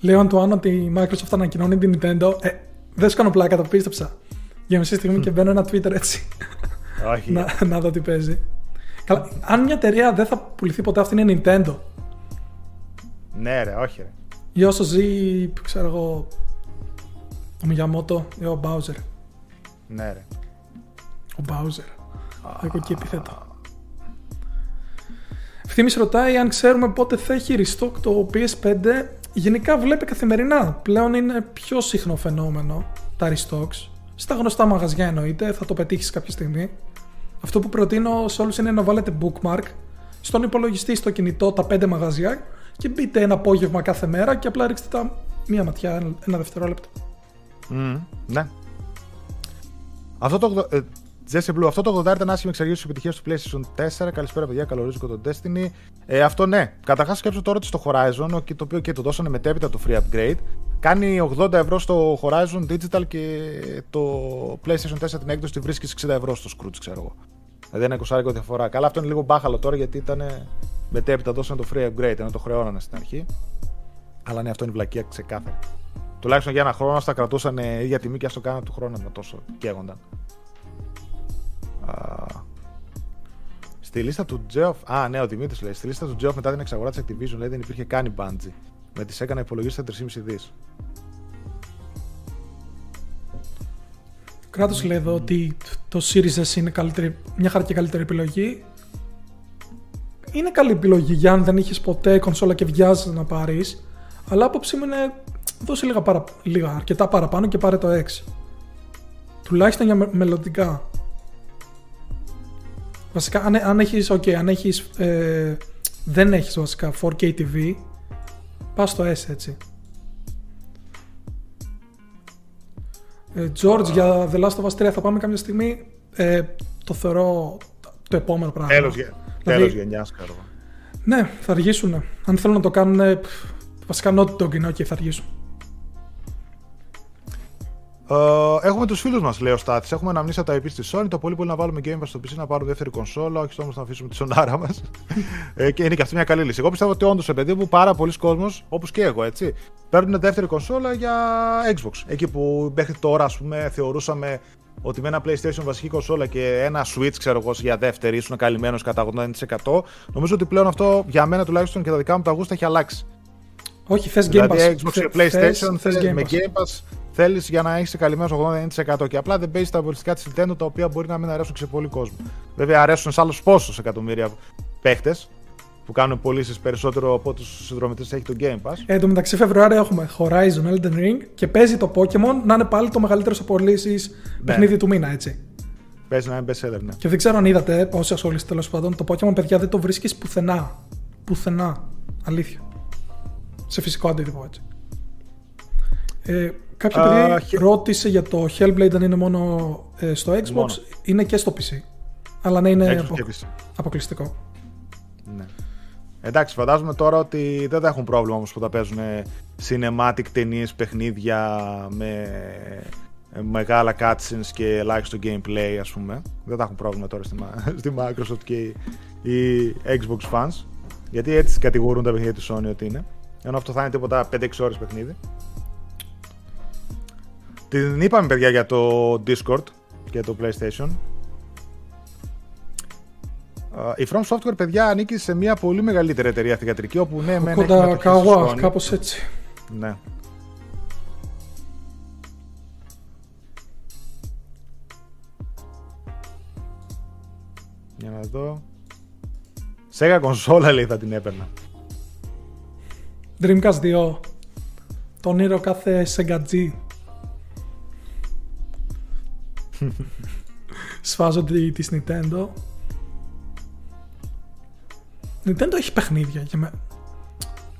A: Λέω το αν ότι η Microsoft ανακοινώνει την Nintendo. Ε, δεν σου κάνω πλάκα, το πίστεψα. Για μισή στιγμή και μπαίνω ένα Twitter έτσι.
B: Όχι.
A: να, να δω τι παίζει. Καλά, αν μια εταιρεία δεν θα πουληθεί ποτέ, αυτή είναι Nintendo.
B: Ναι, ρε, όχι, ρε.
A: Ή όσο ζει, ξέρω εγώ, ο Μιγιαμότο ή ο Μπάουζερ.
B: Ναι, ρε.
A: Ο Μπάουζερ. Έχω εκεί επιθέτω. Ευθύμης ρωτάει αν ξέρουμε πότε θα έχει restock το PS5. Γενικά βλέπει καθημερινά. Πλέον είναι πιο συχνό φαινόμενο τα restocks. Στα γνωστά μαγαζιά εννοείται, θα το πετύχεις κάποια στιγμή. Αυτό που προτείνω σε όλους είναι να βάλετε bookmark στον υπολογιστή, στο κινητό, τα πέντε μαγαζιά και μπείτε ένα απόγευμα κάθε μέρα και απλά ρίξτε τα μία ματιά, ένα δευτερόλεπτο.
B: Mm, ναι. Αυτό το, ε, Jesse Blue, αυτό το 80 ήταν άσχημη εξαργήση τη επιτυχία του PlayStation 4. Καλησπέρα, παιδιά. Καλωρίζω το Destiny. Ε, αυτό ναι. Καταρχάς, σκέψω τώρα ότι στο Horizon, το οποίο και το δώσανε μετέπειτα το free upgrade, κάνει 80 ευρώ στο Horizon Digital και το PlayStation 4 την έκδοση τη βρίσκεις 60 ευρώ στο Scrooge, ξέρω εγώ. Δηλαδή ένα 20 διαφορά. Καλά, αυτό είναι λίγο μπάχαλο τώρα γιατί ήταν μετέπειτα δώσανε το free upgrade, ενώ το χρεώνανε στην αρχή. Αλλά ναι, αυτό είναι βλακία ξεκάθαρη. Τουλάχιστον για ένα χρόνο θα κρατούσαν ίδια τιμή και ας το κάνανε του χρόνου με τόσο καίγονταν. Στη λίστα του Geoff. Α, ναι, ο Δημήτρης λέει. Στη λίστα του Geoff μετά την εξαγορά της Activision λέει δεν υπήρχε καν η Bungie. Με τις έκανα υπολογίσει 3,5 δις.
A: Κράτος λέει εδώ ότι το Series S είναι καλύτερη, μια χαρά και καλύτερη επιλογή. Είναι καλή επιλογή για αν δεν είχες ποτέ κονσόλα και βιάζει να πάρεις. Αλλά άποψή μου είναι δώσε λίγα, παρα, λίγα αρκετά παραπάνω και πάρε το X. Τουλάχιστον για μελλοντικά. Βασικά, αν, αν έχεις, okay, αν έχεις, ε, δεν έχεις βασικά 4K TV, πας στο S έτσι. Ε, George, για The Last of Us 3 θα πάμε κάποια στιγμή. Ε, το θεωρώ το επόμενο πράγμα.
B: Τέλος, δηλαδή, τέλος γενιάς, ξέρω.
A: Ναι, θα αργήσουν. Αν θέλουν να το κάνουν, βασικά Naughty Dog είναι, okay, θα αργήσουν.
B: Uh, έχουμε τους φίλους μας, λέει ο Στάτη. Έχουμε αναμνήσει από τα IP στη Sony. Το πολύ πολύ να βάλουμε Game Pass στο PC να πάρουμε δεύτερη κονσόλα, όχι όμως να αφήσουμε τη σονάρα μας. ε, και είναι και αυτή μια καλή λύση. Εγώ πιστεύω ότι όντως, παιδί μου, πάρα πολλοί κόσμος, όπως και εγώ, έτσι, παίρνουν δεύτερη κονσόλα για Xbox. Εκεί που μέχρι τώρα, ας πούμε, θεωρούσαμε ότι με ένα PlayStation βασική κονσόλα και ένα Switch, ξέρω εγώ, για δεύτερη ήσουν καλυμμένος κατά 80%. Νομίζω ότι πλέον αυτό για μένα τουλάχιστον και τα δικά μου τα γούστα έχει αλλάξει.
A: Όχι, θες Game
B: δηλαδή,
A: Pass.
B: Xbox και PlayStation θες, θες με Game Pass θέλεις για να έχεις καλυμμένο 80% και απλά δεν παίζεις τα αγωνιστικά της Nintendo τα οποία μπορεί να μην αρέσουν σε πολύ κόσμο. Βέβαια αρέσουν σε άλλους πόσους εκατομμύρια παίχτες που κάνουν πωλήσεις περισσότερο από του συνδρομητές έχει το Game Pass.
A: Ε, εν τω μεταξύ, Φεβρουάριο έχουμε Horizon Elden Ring και παίζει το Pokémon να είναι πάλι το μεγαλύτερο σε πωλήσεις ναι. παιχνίδι του μήνα, έτσι.
B: Παίζει να είναι best seller, ναι.
A: Και δεν ξέρω αν είδατε, όσοι ασχολείστε τέλος πάντων, το Pokémon παιδιά δεν το βρίσκεις πουθενά. Πουθενά. Αλήθεια. Σε φυσικό αντίτυπο, έτσι. Ε, Κάποιο παιδί ρώτησε για το Hellblade αν είναι μόνο ε, στο Xbox. Είναι και στο PC. Αλλά ναι, είναι απο... αποκλειστικό.
B: Ναι. Εντάξει, φαντάζομαι τώρα ότι δεν θα έχουν πρόβλημα όμως που θα παίζουν cinematic ταινίες, παιχνίδια με ε, μεγάλα cutscenes και ελάχιστο gameplay ας πούμε. Δεν θα έχουν πρόβλημα τώρα στη, [LAUGHS] στη Microsoft και οι Xbox fans. Γιατί έτσι κατηγορούν τα παιχνίδια της Sony ότι είναι. Ενώ αυτό θα είναι τίποτα 5-6 ώρες παιχνίδι. Την είπαμε παιδιά για το Discord και το PlayStation. η From Software, παιδιά, ανήκει σε μια πολύ μεγαλύτερη εταιρεία θηγατρική, όπου ναι,
A: μεν Κοντά καγουά, κάπως έτσι.
B: Ναι. Για να δω. Σέγα κονσόλα λέει θα την έπαιρνα.
A: Dreamcast 2. Τον ήρωα κάθε Sega G. Σφάζω τη, της Nintendo. Nintendo έχει παιχνίδια και με...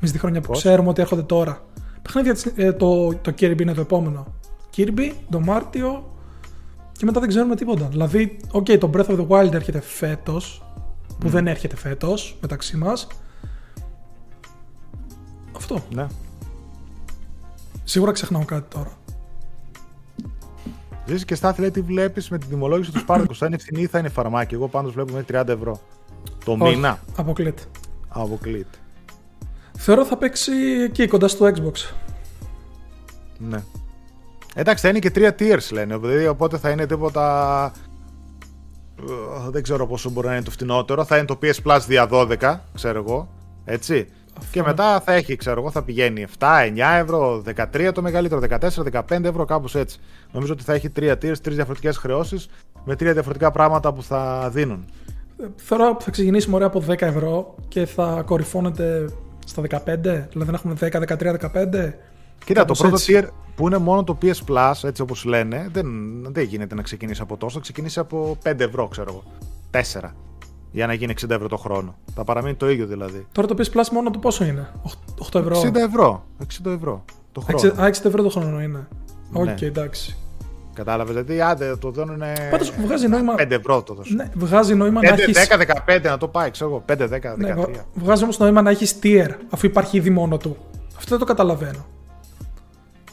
A: Μες τη χρόνια που ξέρουμε ότι έρχονται τώρα. Παιχνίδια ε, το, το Kirby είναι το επόμενο. Kirby, το Μάρτιο και μετά δεν ξέρουμε τίποτα. Δηλαδή, ok, το Breath of the Wild έρχεται φέτος, που δεν έρχεται φέτος μεταξύ μας. Αυτό.
B: Ναι.
A: Σίγουρα ξεχνάω κάτι τώρα.
B: Ζήσει και στάθη λέει τι βλέπεις με την τιμολόγηση του Σπάρτακου. Θα είναι φθηνή ή θα είναι φαρμάκι. Εγώ πάντως βλέπω με 30 ευρώ. Το Όχι, μήνα.
A: Αποκλείται.
B: Αποκλείται.
A: Θεωρώ θα παίξει εκεί κοντά στο Xbox.
B: Ναι. Εντάξει, θα είναι και τρία tiers λένε. Δηλαδή, οπότε θα είναι τίποτα. Δεν ξέρω πόσο μπορεί να είναι το φτηνότερο. Θα είναι το PS Plus δια 12, ξέρω εγώ. Έτσι. Και μετά θα έχει, ξέρω εγώ, θα πηγαίνει 7, 9 ευρώ, 13 το μεγαλύτερο, 14, 15 ευρώ, κάπως έτσι. Νομίζω ότι θα έχει τρία tiers, τρεις διαφορετικές χρεώσεις με τρία διαφορετικά πράγματα που θα δίνουν.
A: Θεωρώ ότι θα ξεκινήσουμε ωραία από 10 ευρώ και θα κορυφώνεται στα 15, δηλαδή να έχουμε 10, 13, 15.
B: Κοίτα, το πρώτο tier που είναι μόνο το PS Plus, έτσι όπως λένε, δεν, δεν γίνεται να ξεκινήσει από τόσο. Ξεκινήσει από 5 ευρώ, ξέρω εγώ. 4 για να γίνει 60 ευρώ το χρόνο. Θα παραμείνει το ίδιο δηλαδή.
A: Τώρα το PS Plus μόνο το πόσο είναι, 8 ευρώ.
B: 60 ευρώ. 60 ευρώ το χρόνο.
A: Α, 60 ευρώ το χρόνο είναι. OK, okay, ναι. εντάξει.
B: Κατάλαβες, δηλαδή άντε το δίνουν.
A: Πάντως βγάζει νόημα.
B: 5 ευρώ το δώσω.
A: Ναι, βγάζει νόημα 5, να έχει.
B: 10, 15 να το πάει, ξέρω εγώ. 5, 10, 13. Ναι,
A: βγάζει όμως νόημα να έχεις tier αφού υπάρχει ήδη μόνο του. Αυτό δεν το καταλαβαίνω.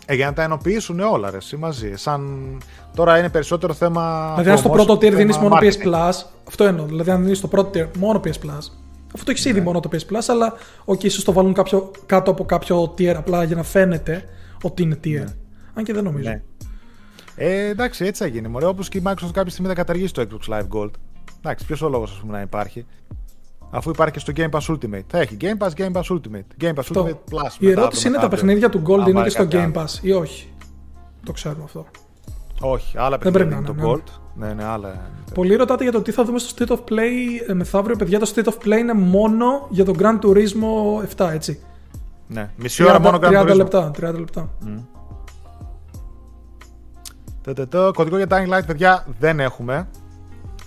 B: Ε, για να τα ενοποιήσουν όλα ρε, μαζί. Σαν... Τώρα είναι περισσότερο θέμα.
A: Δηλαδή, αν στο πρώτο tier δίνεις μόνο PS Plus, αυτό εννοώ. Δηλαδή, αν δίνεις στο πρώτο tier μόνο PS Plus, αυτό το έχει ήδη ναι. μόνο το PS Plus, αλλά okay, ίσως το βάλουν κάποιο, κάτω από κάποιο tier απλά για να φαίνεται ότι είναι tier. Ναι. Αν και δεν νομίζω. Ναι.
B: Ε, εντάξει, έτσι θα γίνει. Όπως και η Microsoft κάποια στιγμή θα καταργήσει το Xbox Live Gold. Εντάξει, ποιος ο λόγος να υπάρχει. Αφού υπάρχει και στο Game Pass Ultimate. Θα έχει Game Pass, Game Pass Ultimate. Game Pass Ultimate Plus.
A: Η ερώτηση είναι τα παιχνίδια του Gold είναι και στο Game Pass ή όχι; Το ξέρουμε αυτό.
B: Όχι, άλλα παιχνίδια είναι το ναι. Gold. Ναι, ναι, άλλα.
A: Πολλοί ρωτάτε για το τι θα δούμε στο State of Play ε, μεθαύριο. Παιδιά, το State of Play είναι μόνο για το Grand Turismo 7, έτσι.
B: Ναι, μισή ώρα μόνο Grand 30 Turismo.
A: λεπτά, 30 λεπτά. Mm.
B: Το κωδικό για Dying Light, παιδιά, δεν έχουμε.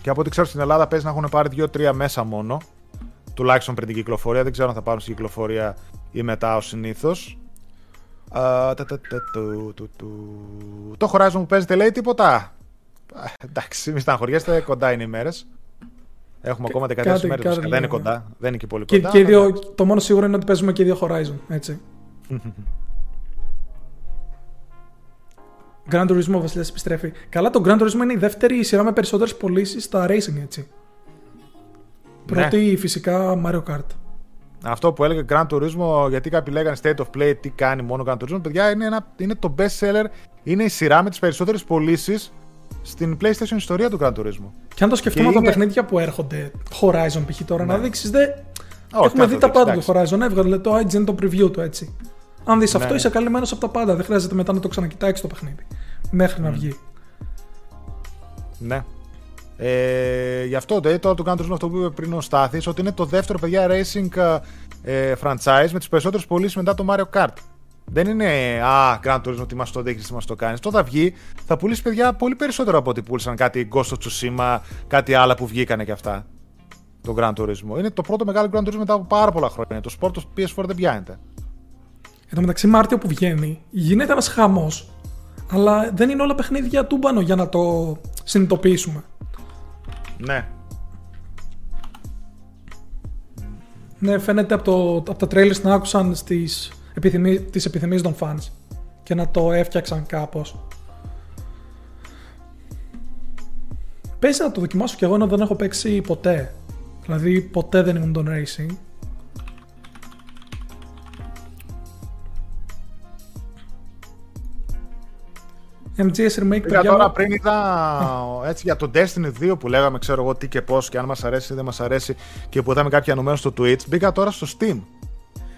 B: Και από ό,τι ξέρω στην Ελλάδα παίζει να έχουν πάρει 2-3 μέσα μόνο τουλάχιστον πριν την κυκλοφορία. Δεν ξέρω αν θα πάρουν στην κυκλοφορία ή μετά ως συνήθως. Το Horizon που παίζετε λέει τίποτα. Εντάξει, μη στεναχωριέστε, κοντά είναι οι μέρες. Έχουμε ακόμα 14 μέρες. Δεν είναι κοντά. Δεν είναι και πολύ κοντά.
A: Και, δύο, το μόνο σίγουρο είναι ότι παίζουμε και δύο Horizon. Έτσι. [LAUGHS] Grand Turismo ο Βασιλιά επιστρέφει. Καλά, το Grand Turismo είναι η δεύτερη σειρά με περισσότερες πωλήσεις στα racing, έτσι. Πρώτη ναι. φυσικά Mario Kart.
B: Αυτό που έλεγε Grand Turismo, γιατί κάποιοι λέγανε State of Play, τι κάνει μόνο Grand Turismo, παιδιά είναι, ένα, είναι το best seller, είναι η σειρά με τις περισσότερες πωλήσεις στην PlayStation ιστορία του Grand Turismo.
A: Και αν το σκεφτούμε από είναι... τα παιχνίδια που έρχονται, Horizon π.χ. τώρα, ναι. να δείξεις, δε... έχουμε δει τα πάντα του Horizon. Έβγαλε το IGN το preview του έτσι. Αν δεις ναι. αυτό, είσαι καλυμμένος από τα πάντα. Δεν χρειάζεται μετά να το ξανακοιτάξεις το παιχνίδι. Μέχρι mm. να βγει.
B: Ναι. Ε, γι' αυτό δηλαδή, τώρα το κάνω αυτό που είπε πριν ο Στάθης, ότι είναι το δεύτερο παιδιά racing ε, franchise με τις περισσότερες πωλήσεις μετά το Mario Kart. Δεν είναι Α, Grand Turismo, τι μας το δείχνεις, τι μας το κάνεις. Το θα βγει, θα πουλήσει παιδιά πολύ περισσότερο από ό,τι πούλησαν κάτι Ghost of Tsushima, κάτι άλλα που βγήκανε και αυτά. Το Grand Turismo. Είναι το πρώτο μεγάλο Grand Turismo μετά από πάρα πολλά χρόνια. Το σπορ το PS4 δεν πιάνεται.
A: Εν τω μεταξύ, Μάρτιο που βγαίνει, γίνεται ένας χαμός. Αλλά δεν είναι όλα παιχνίδια τούμπανο για να το συνειδητοποιήσουμε.
B: Ναι.
A: Ναι, φαίνεται από, το, από τα trailers να άκουσαν στις επιθυμί, τις επιθυμίες των fans και να το έφτιαξαν κάπως. Πες να το δοκιμάσω κι εγώ ενώ δεν έχω παίξει ποτέ. Δηλαδή ποτέ δεν ήμουν τον racing. MGS Remake,
B: παιδιά. τώρα πριν είδα έτσι, για το Destiny 2 που λέγαμε, ξέρω εγώ τι και πώς και αν μας αρέσει ή δεν μας αρέσει και που είδαμε κάποια νούμερα στο Twitch. Μπήκα τώρα στο Steam.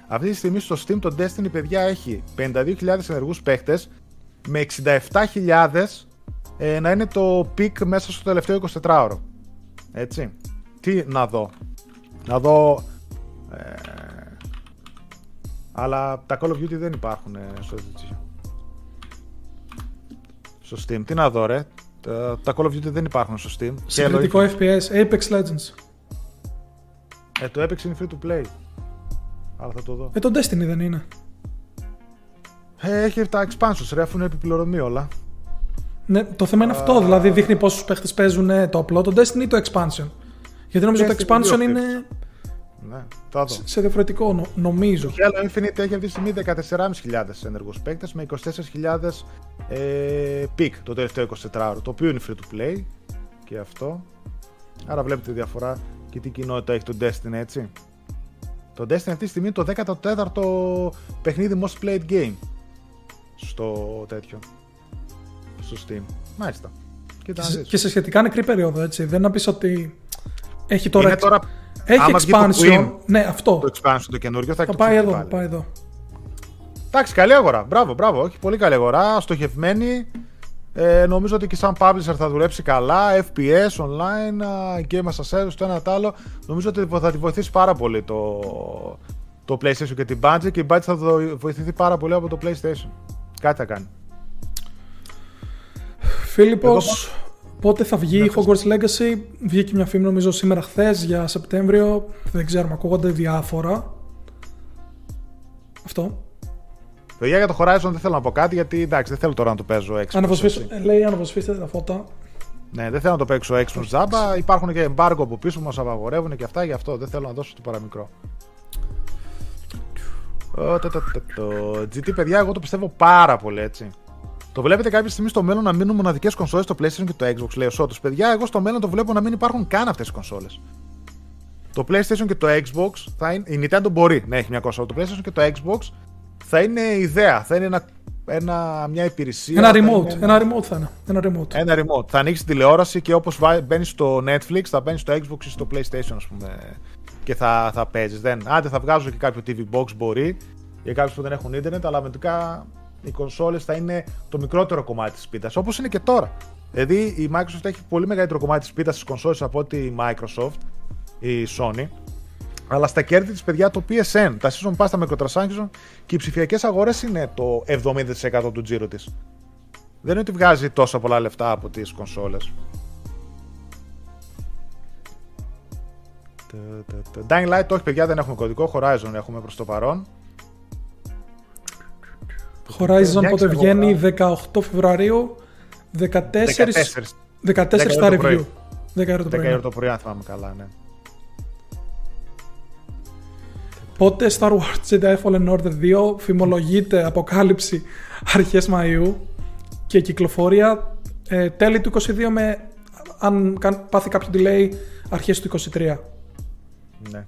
B: Αυτή τη στιγμή στο Steam το Destiny, παιδιά, έχει 52.000 ενεργούς παίχτες με 67.000 ε, να είναι το peak μέσα στο τελευταίο 24ωρο. Έτσι. Τι να δω. Να δω. Ε, αλλά τα Call of Duty δεν υπάρχουν ε, στο Στο Steam. Τι να δω, ρε. Τα, τα Call of Duty δεν υπάρχουν στο Steam.
A: Συγκριτικό FPS. Apex Legends.
B: Ε, το Apex είναι free to play. Αλλά θα το δω.
A: Ε, το Destiny δεν είναι.
B: Ε, έχει τα expansions, ρε, αφού είναι επιπληρωμή όλα.
A: Ναι, το θέμα είναι αυτό. Δηλαδή δείχνει πόσους παίχτες παίζουν ε, το απλό, το Destiny ή το expansion. Γιατί νομίζω το expansion είναι.
B: Ναι, θα δω.
A: Σε διαφορετικό, νομίζω.
B: Το Halo Infinite έχει αυτή τη στιγμή 14.500 ενεργούς παίκτες με 24.000 ε, peak το τελευταίο 24ωρο. Το οποίο είναι free to play και αυτό. Άρα βλέπετε τη διαφορά και τι κοινότητα έχει το Destiny, έτσι. Το Destiny αυτή τη στιγμή είναι το 14ο παιχνίδι most played game στο τέτοιο. Στο Steam. Μάλιστα.
A: Και σε σχετικά νεκρή περίοδο, έτσι. Δεν να πεις ότι έχει τώρα.
B: Είναι τώρα
A: έχει expansion. ναι, αυτό.
B: Το expansion το καινούριο θα,
A: θα πάει εδώ. Θα πάει εδώ.
B: Εντάξει, καλή αγορά. Μπράβο, μπράβο. Έχει πολύ καλή αγορά. Στοχευμένη. Ε, νομίζω ότι και σαν publisher θα δουλέψει καλά. FPS, online, game as a service, το ένα το άλλο. Νομίζω ότι θα τη βοηθήσει πάρα πολύ το, το PlayStation και την budget και η budget θα βοηθηθεί πάρα πολύ από το PlayStation. Κάτι θα κάνει.
A: Φίλιππος, πότε θα βγει η Hogwarts Legacy. Βγήκε μια φήμη νομίζω σήμερα χθες για Σεπτέμβριο. Δεν ξέρουμε, ακούγονται διάφορα. Αυτό.
B: Παιδιά για το Horizon δεν θέλω να πω κάτι γιατί εντάξει δεν θέλω τώρα να το παίζω έξω.
A: Λέει αναβοσφίστε τα φώτα.
B: Ναι, δεν θέλω να το παίξω έξω τζάμπα. Υπάρχουν και embargo από πίσω που μας απαγορεύουν και αυτά, γι' αυτό δεν θέλω να δώσω το παραμικρό. Το GT, παιδιά, εγώ το πιστεύω πάρα πολύ έτσι. Το βλέπετε κάποια στιγμή στο μέλλον να μείνουν μοναδικές κονσόλες στο PlayStation και το Xbox, λέει ο Σότο. Παιδιά, εγώ στο μέλλον το βλέπω να μην υπάρχουν καν αυτές οι κονσόλες. Το PlayStation και το Xbox θα είναι. Η Nintendo μπορεί να έχει μια κονσόλα. Το PlayStation και το Xbox θα είναι ιδέα. Θα είναι ένα, ένα, μια υπηρεσία.
A: Ένα remote. Ένα... ένα remote θα είναι. Ένα remote.
B: Ένα remote. Θα ανοίξει τηλεόραση και όπως μπαίνεις στο Netflix, θα μπαίνεις στο Xbox ή στο PlayStation, ας πούμε. Και θα, θα παίζεις. Δεν. Άντε θα βγάζω και κάποιο TV box μπορεί για κάποιους που δεν έχουν ίντερνετ, αλλά μετικά οι κονσόλες θα είναι το μικρότερο κομμάτι της πίτας. Όπως είναι και τώρα. Δηλαδή η Microsoft έχει πολύ μεγαλύτερο κομμάτι της πίτας στις κονσόλες από ότι η Microsoft, η Sony. Αλλά στα κέρδη της, παιδιά, το PSN, τα season pass, τα microtransactions και οι ψηφιακές αγορές είναι το 70% του τζίρου της. Δεν είναι ότι βγάζει τόσα πολλά λεφτά από τις κονσόλες. Dying Light, όχι παιδιά, δεν έχουμε κωδικό. Horizon έχουμε προς το παρόν.
A: Horizon πότε βγαίνει 18 Φεβρουαρίου 14, 14, 14 στα review. 10
B: το πρωί. 10 το πρωί, αν θυμάμαι καλά, ναι.
A: Πότε Star Wars Jedi Fallen Order 2 φημολογείται αποκάλυψη αρχές Μαΐου και κυκλοφορία ε, τέλη του 22 με αν πάθει κάποιο delay αρχές του 23.
B: Ναι.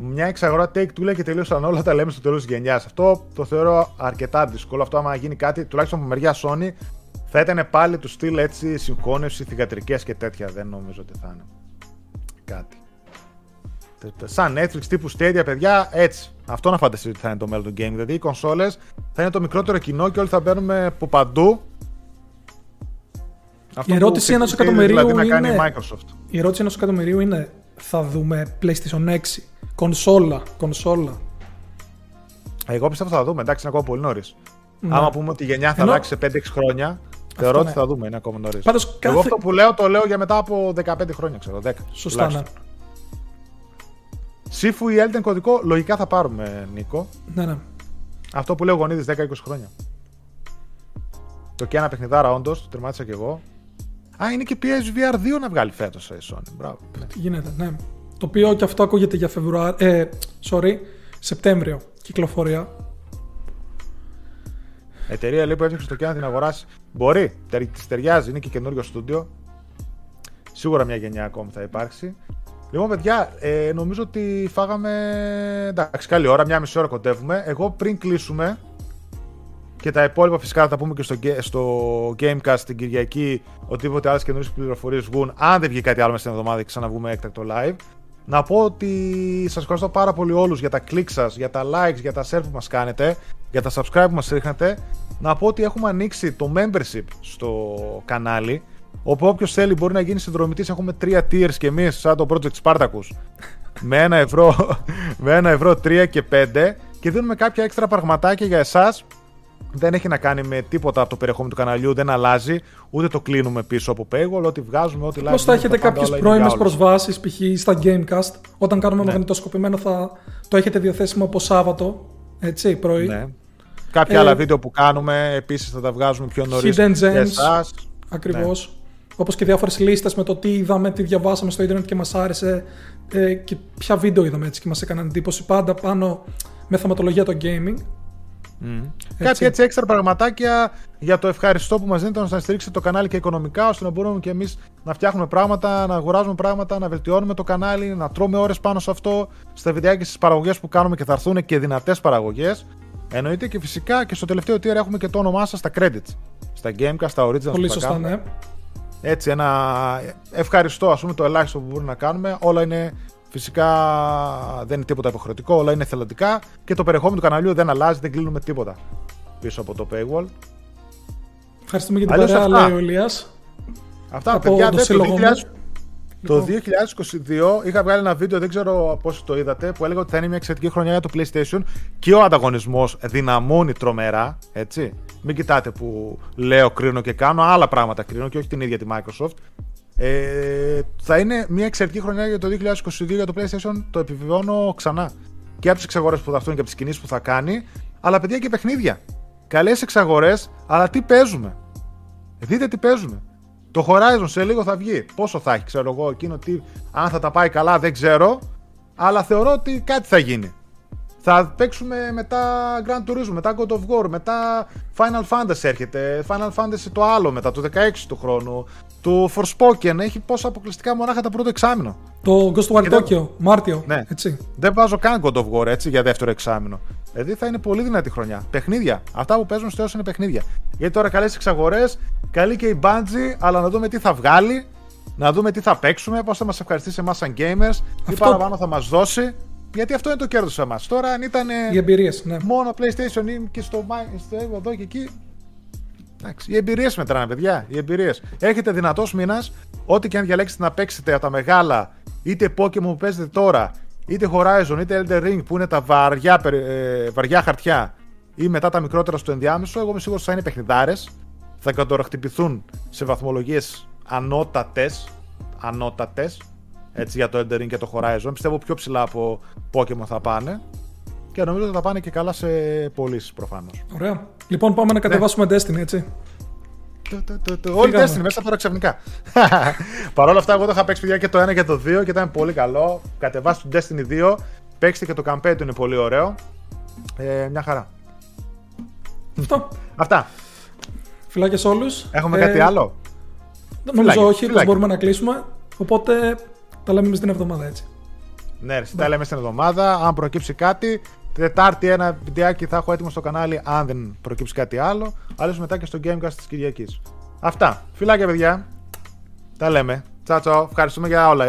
B: Μια εξαγορά take two λέει και τελείωσαν όλα τα λέμε στο τέλος της γενιάς. Αυτό το θεωρώ αρκετά δύσκολο. Αυτό, άμα γίνει κάτι, τουλάχιστον από μεριά Sony, θα ήταν πάλι του στυλ έτσι συγχώνευση, θηγατρικές και τέτοια. Δεν νομίζω ότι θα είναι κάτι. Σαν Netflix τύπου Stadia, παιδιά, έτσι. Αυτό να φανταστείτε ότι θα είναι το μέλλον του game. Δηλαδή οι κονσόλες θα είναι το μικρότερο κοινό και όλοι θα μπαίνουμε από παντού.
A: η ερώτηση ενός εκατομμυρίου δηλαδή είναι. Microsoft. Η ερώτηση ενός εκατομμυρίου είναι, θα δούμε PlayStation 6 Κονσόλα. Κονσόλα.
B: Εγώ πιστεύω θα δούμε. Εντάξει, είναι ακόμα πολύ νωρίς. Ναι. Άμα πούμε ότι η γενιά θα Ενώ... αλλάξει σε 5-6 χρόνια, θεωρώ ότι ναι. θα δούμε. Είναι ακόμα νωρίς. Κάθε... Εγώ αυτό που λέω το λέω για μετά από 15 χρόνια, ξέρω. 10.
A: Σωστά, ναι.
B: Σύφου ή Elden κωδικό, λογικά θα πάρουμε, Νίκο.
A: Ναι, ναι.
B: Αυτό που λέω γονίδι 10-20 χρόνια. Το και ένα παιχνιδάρα, όντως, το τερμάτισα κι εγώ. Α, είναι και PSVR 2 να βγάλει φέτος η Sony. Μπράβο.
A: Τι γίνεται, ναι. Το οποίο και αυτό ακούγεται για Φεβρουάριο. Ε, sorry, Σεπτέμβριο κυκλοφορία.
B: Εταιρεία λέει που έφτιαξε το και να την αγοράσει. Μπορεί, της ταιριάζει, είναι και καινούριο στούντιο. Σίγουρα μια γενιά ακόμη θα υπάρξει. Λοιπόν, παιδιά, ε, νομίζω ότι φάγαμε. Εντάξει, καλή ώρα, μια μισή ώρα κοντεύουμε. Εγώ πριν κλείσουμε, Και τα υπόλοιπα φυσικά θα τα πούμε και στο, στο Gamecast την Κυριακή. Οτιδήποτε άλλες καινούριες πληροφορίες βγουν. Αν δεν βγει κάτι άλλο μέσα στην εβδομάδα και ξαναβγούμε έκτακτο live. Να πω ότι σας ευχαριστώ πάρα πολύ όλους για τα κλικ σας, για τα likes, για τα share που μας κάνετε, για τα subscribe που μας ρίχνετε. Να πω ότι έχουμε ανοίξει το membership στο κανάλι. Όπου όποιος θέλει μπορεί να γίνει συνδρομητής. Έχουμε τρία tiers και εμείς, σαν το Project Spartacus. με ένα ευρώ, [LAUGHS] με ένα ευρώ 3 και 5 και δίνουμε κάποια έξτρα πραγματάκια για εσάς δεν έχει να κάνει με τίποτα από το περιεχόμενο του καναλιού, δεν αλλάζει, ούτε το κλείνουμε πίσω από paywall, ό,τι βγάζουμε, ό,τι
A: live. Πώ θα έχετε κάποιες πρώιμες προσβάσεις, π.χ. στα Gamecast, όταν κάνουμε ναι. μαγνητοσκοπημένο θα το έχετε διαθέσιμο από Σάββατο, έτσι, πρωί. Ναι.
B: Κάποια ε, άλλα βίντεο που κάνουμε, επίσης θα τα βγάζουμε πιο νωρίς.
A: Hidden Gems. Ακριβώς. Ναι. Όπως και διάφορες λίστες με το τι είδαμε, τι διαβάσαμε στο Ιντερνετ και μας άρεσε ε, και ποια βίντεο είδαμε έτσι και μας έκαναν εντύπωση. Πάντα πάνω με θεματολογία το gaming.
B: Mm. Κάτι έτσι έξτρα πραγματάκια για το ευχαριστώ που μας δίνετε να στηρίξετε το κανάλι και οικονομικά, ώστε να μπορούμε και εμείς να φτιάχνουμε πράγματα, να αγοράζουμε πράγματα, να βελτιώνουμε το κανάλι, να τρώμε ώρες πάνω σε αυτό, στα βιντεάκια στις παραγωγές που κάνουμε και θα έρθουν και δυνατές παραγωγές. Εννοείται και φυσικά και στο τελευταίο tier έχουμε και το όνομά σας στα credits. Στα Gamecast, στα Originals
A: Πολύ σωστά, ναι.
B: Έτσι, ένα ευχαριστώ, ας πούμε, το ελάχιστο που μπορούμε να κάνουμε. Όλα είναι Φυσικά δεν είναι τίποτα υποχρεωτικό, όλα είναι θελοντικά και το περιεχόμενο του καναλιού δεν αλλάζει, δεν κλείνουμε τίποτα πίσω από το paywall.
A: Ευχαριστούμε για την παρέα, λέει ο Ηλίας.
B: Αυτά, από παιδιά, το, το 2022 λοιπόν. είχα βγάλει ένα βίντεο, δεν ξέρω πώ το είδατε, που έλεγα ότι θα είναι μια εξαιρετική χρονιά για το PlayStation και ο ανταγωνισμός δυναμώνει τρομερά. Έτσι. Μην κοιτάτε που λέω, κρίνω και κάνω, άλλα πράγματα κρίνω και όχι την ίδια τη Microsoft. Ε, θα είναι μια εξαιρετική χρονιά για το 2022 για το PlayStation. Το επιβεβαιώνω ξανά. Και από τις εξαγορές που θα έρθουν και από τις κινήσεις που θα κάνει. Αλλά παιδιά και παιχνίδια. Καλές εξαγορές, αλλά τι παίζουμε. Δείτε τι παίζουμε. Το Horizon σε λίγο θα βγει. Πόσο θα έχει, ξέρω εγώ, εκείνο τι. Αν θα τα πάει καλά, δεν ξέρω. Αλλά θεωρώ ότι κάτι θα γίνει. Θα παίξουμε μετά Grand Turismo, μετά God of War, μετά Final Fantasy έρχεται. Final Fantasy το άλλο μετά, το 16 του χρόνου. Το Forspoken έχει πόσα αποκλειστικά μονάχα τα πρώτο εξάμεινο.
A: Το Ghost War Tokyo, Μάρτιο.
B: Ναι.
A: Έτσι.
B: Δεν βάζω καν God of War έτσι για δεύτερο εξάμεινο. Δηλαδή θα είναι πολύ δυνατή χρονιά. Παιχνίδια. Αυτά που παίζουν στο είναι παιχνίδια. Γιατί τώρα καλές εξαγορές, καλή και η Bungie, αλλά να δούμε τι θα βγάλει, να δούμε τι θα παίξουμε, πώς θα μας ευχαριστήσει εμάς σαν gamers, τι παραπάνω θα μας δώσει. Γιατί αυτό είναι το κέρδος σε εμάς. Τώρα αν ήταν.
A: Οι εμπειρίες, ναι.
B: Μόνο PlayStation και στο, στο εδώ και εκεί. Εντάξει, οι εμπειρίες μετράνε, παιδιά. Οι εμπειρίες. Έχετε δυνατός μήνας, ό,τι και αν διαλέξετε να παίξετε από τα μεγάλα, είτε Pokémon που παίζετε τώρα, είτε Horizon, είτε Elden Ring που είναι τα βαριά, ε, βαριά χαρτιά, ή μετά τα μικρότερα στο ενδιάμεσο, εγώ είμαι σίγουρος ότι θα είναι παιχνιδάρες. Θα κατοραχτυπηθούν σε βαθμολογίες ανώτατες. Ανώτατες έτσι, για το Elden Ring και το Horizon. Πιστεύω πιο ψηλά από Pokemon θα πάνε. Και νομίζω ότι θα πάνε και καλά σε πωλήσεις προφανώς.
A: Ωραία. Λοιπόν, πάμε να κατεβάσουμε ναι. Destiny, έτσι.
B: Όλοι Destiny μέσα τώρα ξαφνικά. [LAUGHS] Παρ' όλα αυτά, εγώ το είχα παίξει παιδιά και το 1 και το 2 και ήταν πολύ καλό. Κατεβάστε το Destiny 2. Παίξτε και το campaign του είναι πολύ ωραίο. Ε, μια χαρά.
A: Αυτό.
B: Αυτά.
A: Φιλάκια σε όλους.
B: Έχουμε ε, κάτι άλλο;
A: Νομίζω όχι, μπορούμε να κλείσουμε. Οπότε τα λέμε στην εβδομάδα έτσι.
B: Ναι, τα λέμε στην εβδομάδα. Αν προκύψει κάτι, Τετάρτη ένα βιντεάκι θα έχω έτοιμο στο κανάλι, αν δεν προκύψει κάτι άλλο. Αλλιώ μετά και στο Gamecast της Κυριακής. Αυτά. Φιλάκια, παιδιά. Τα λέμε. Τσάτσο. Ευχαριστούμε για όλα, έτσι.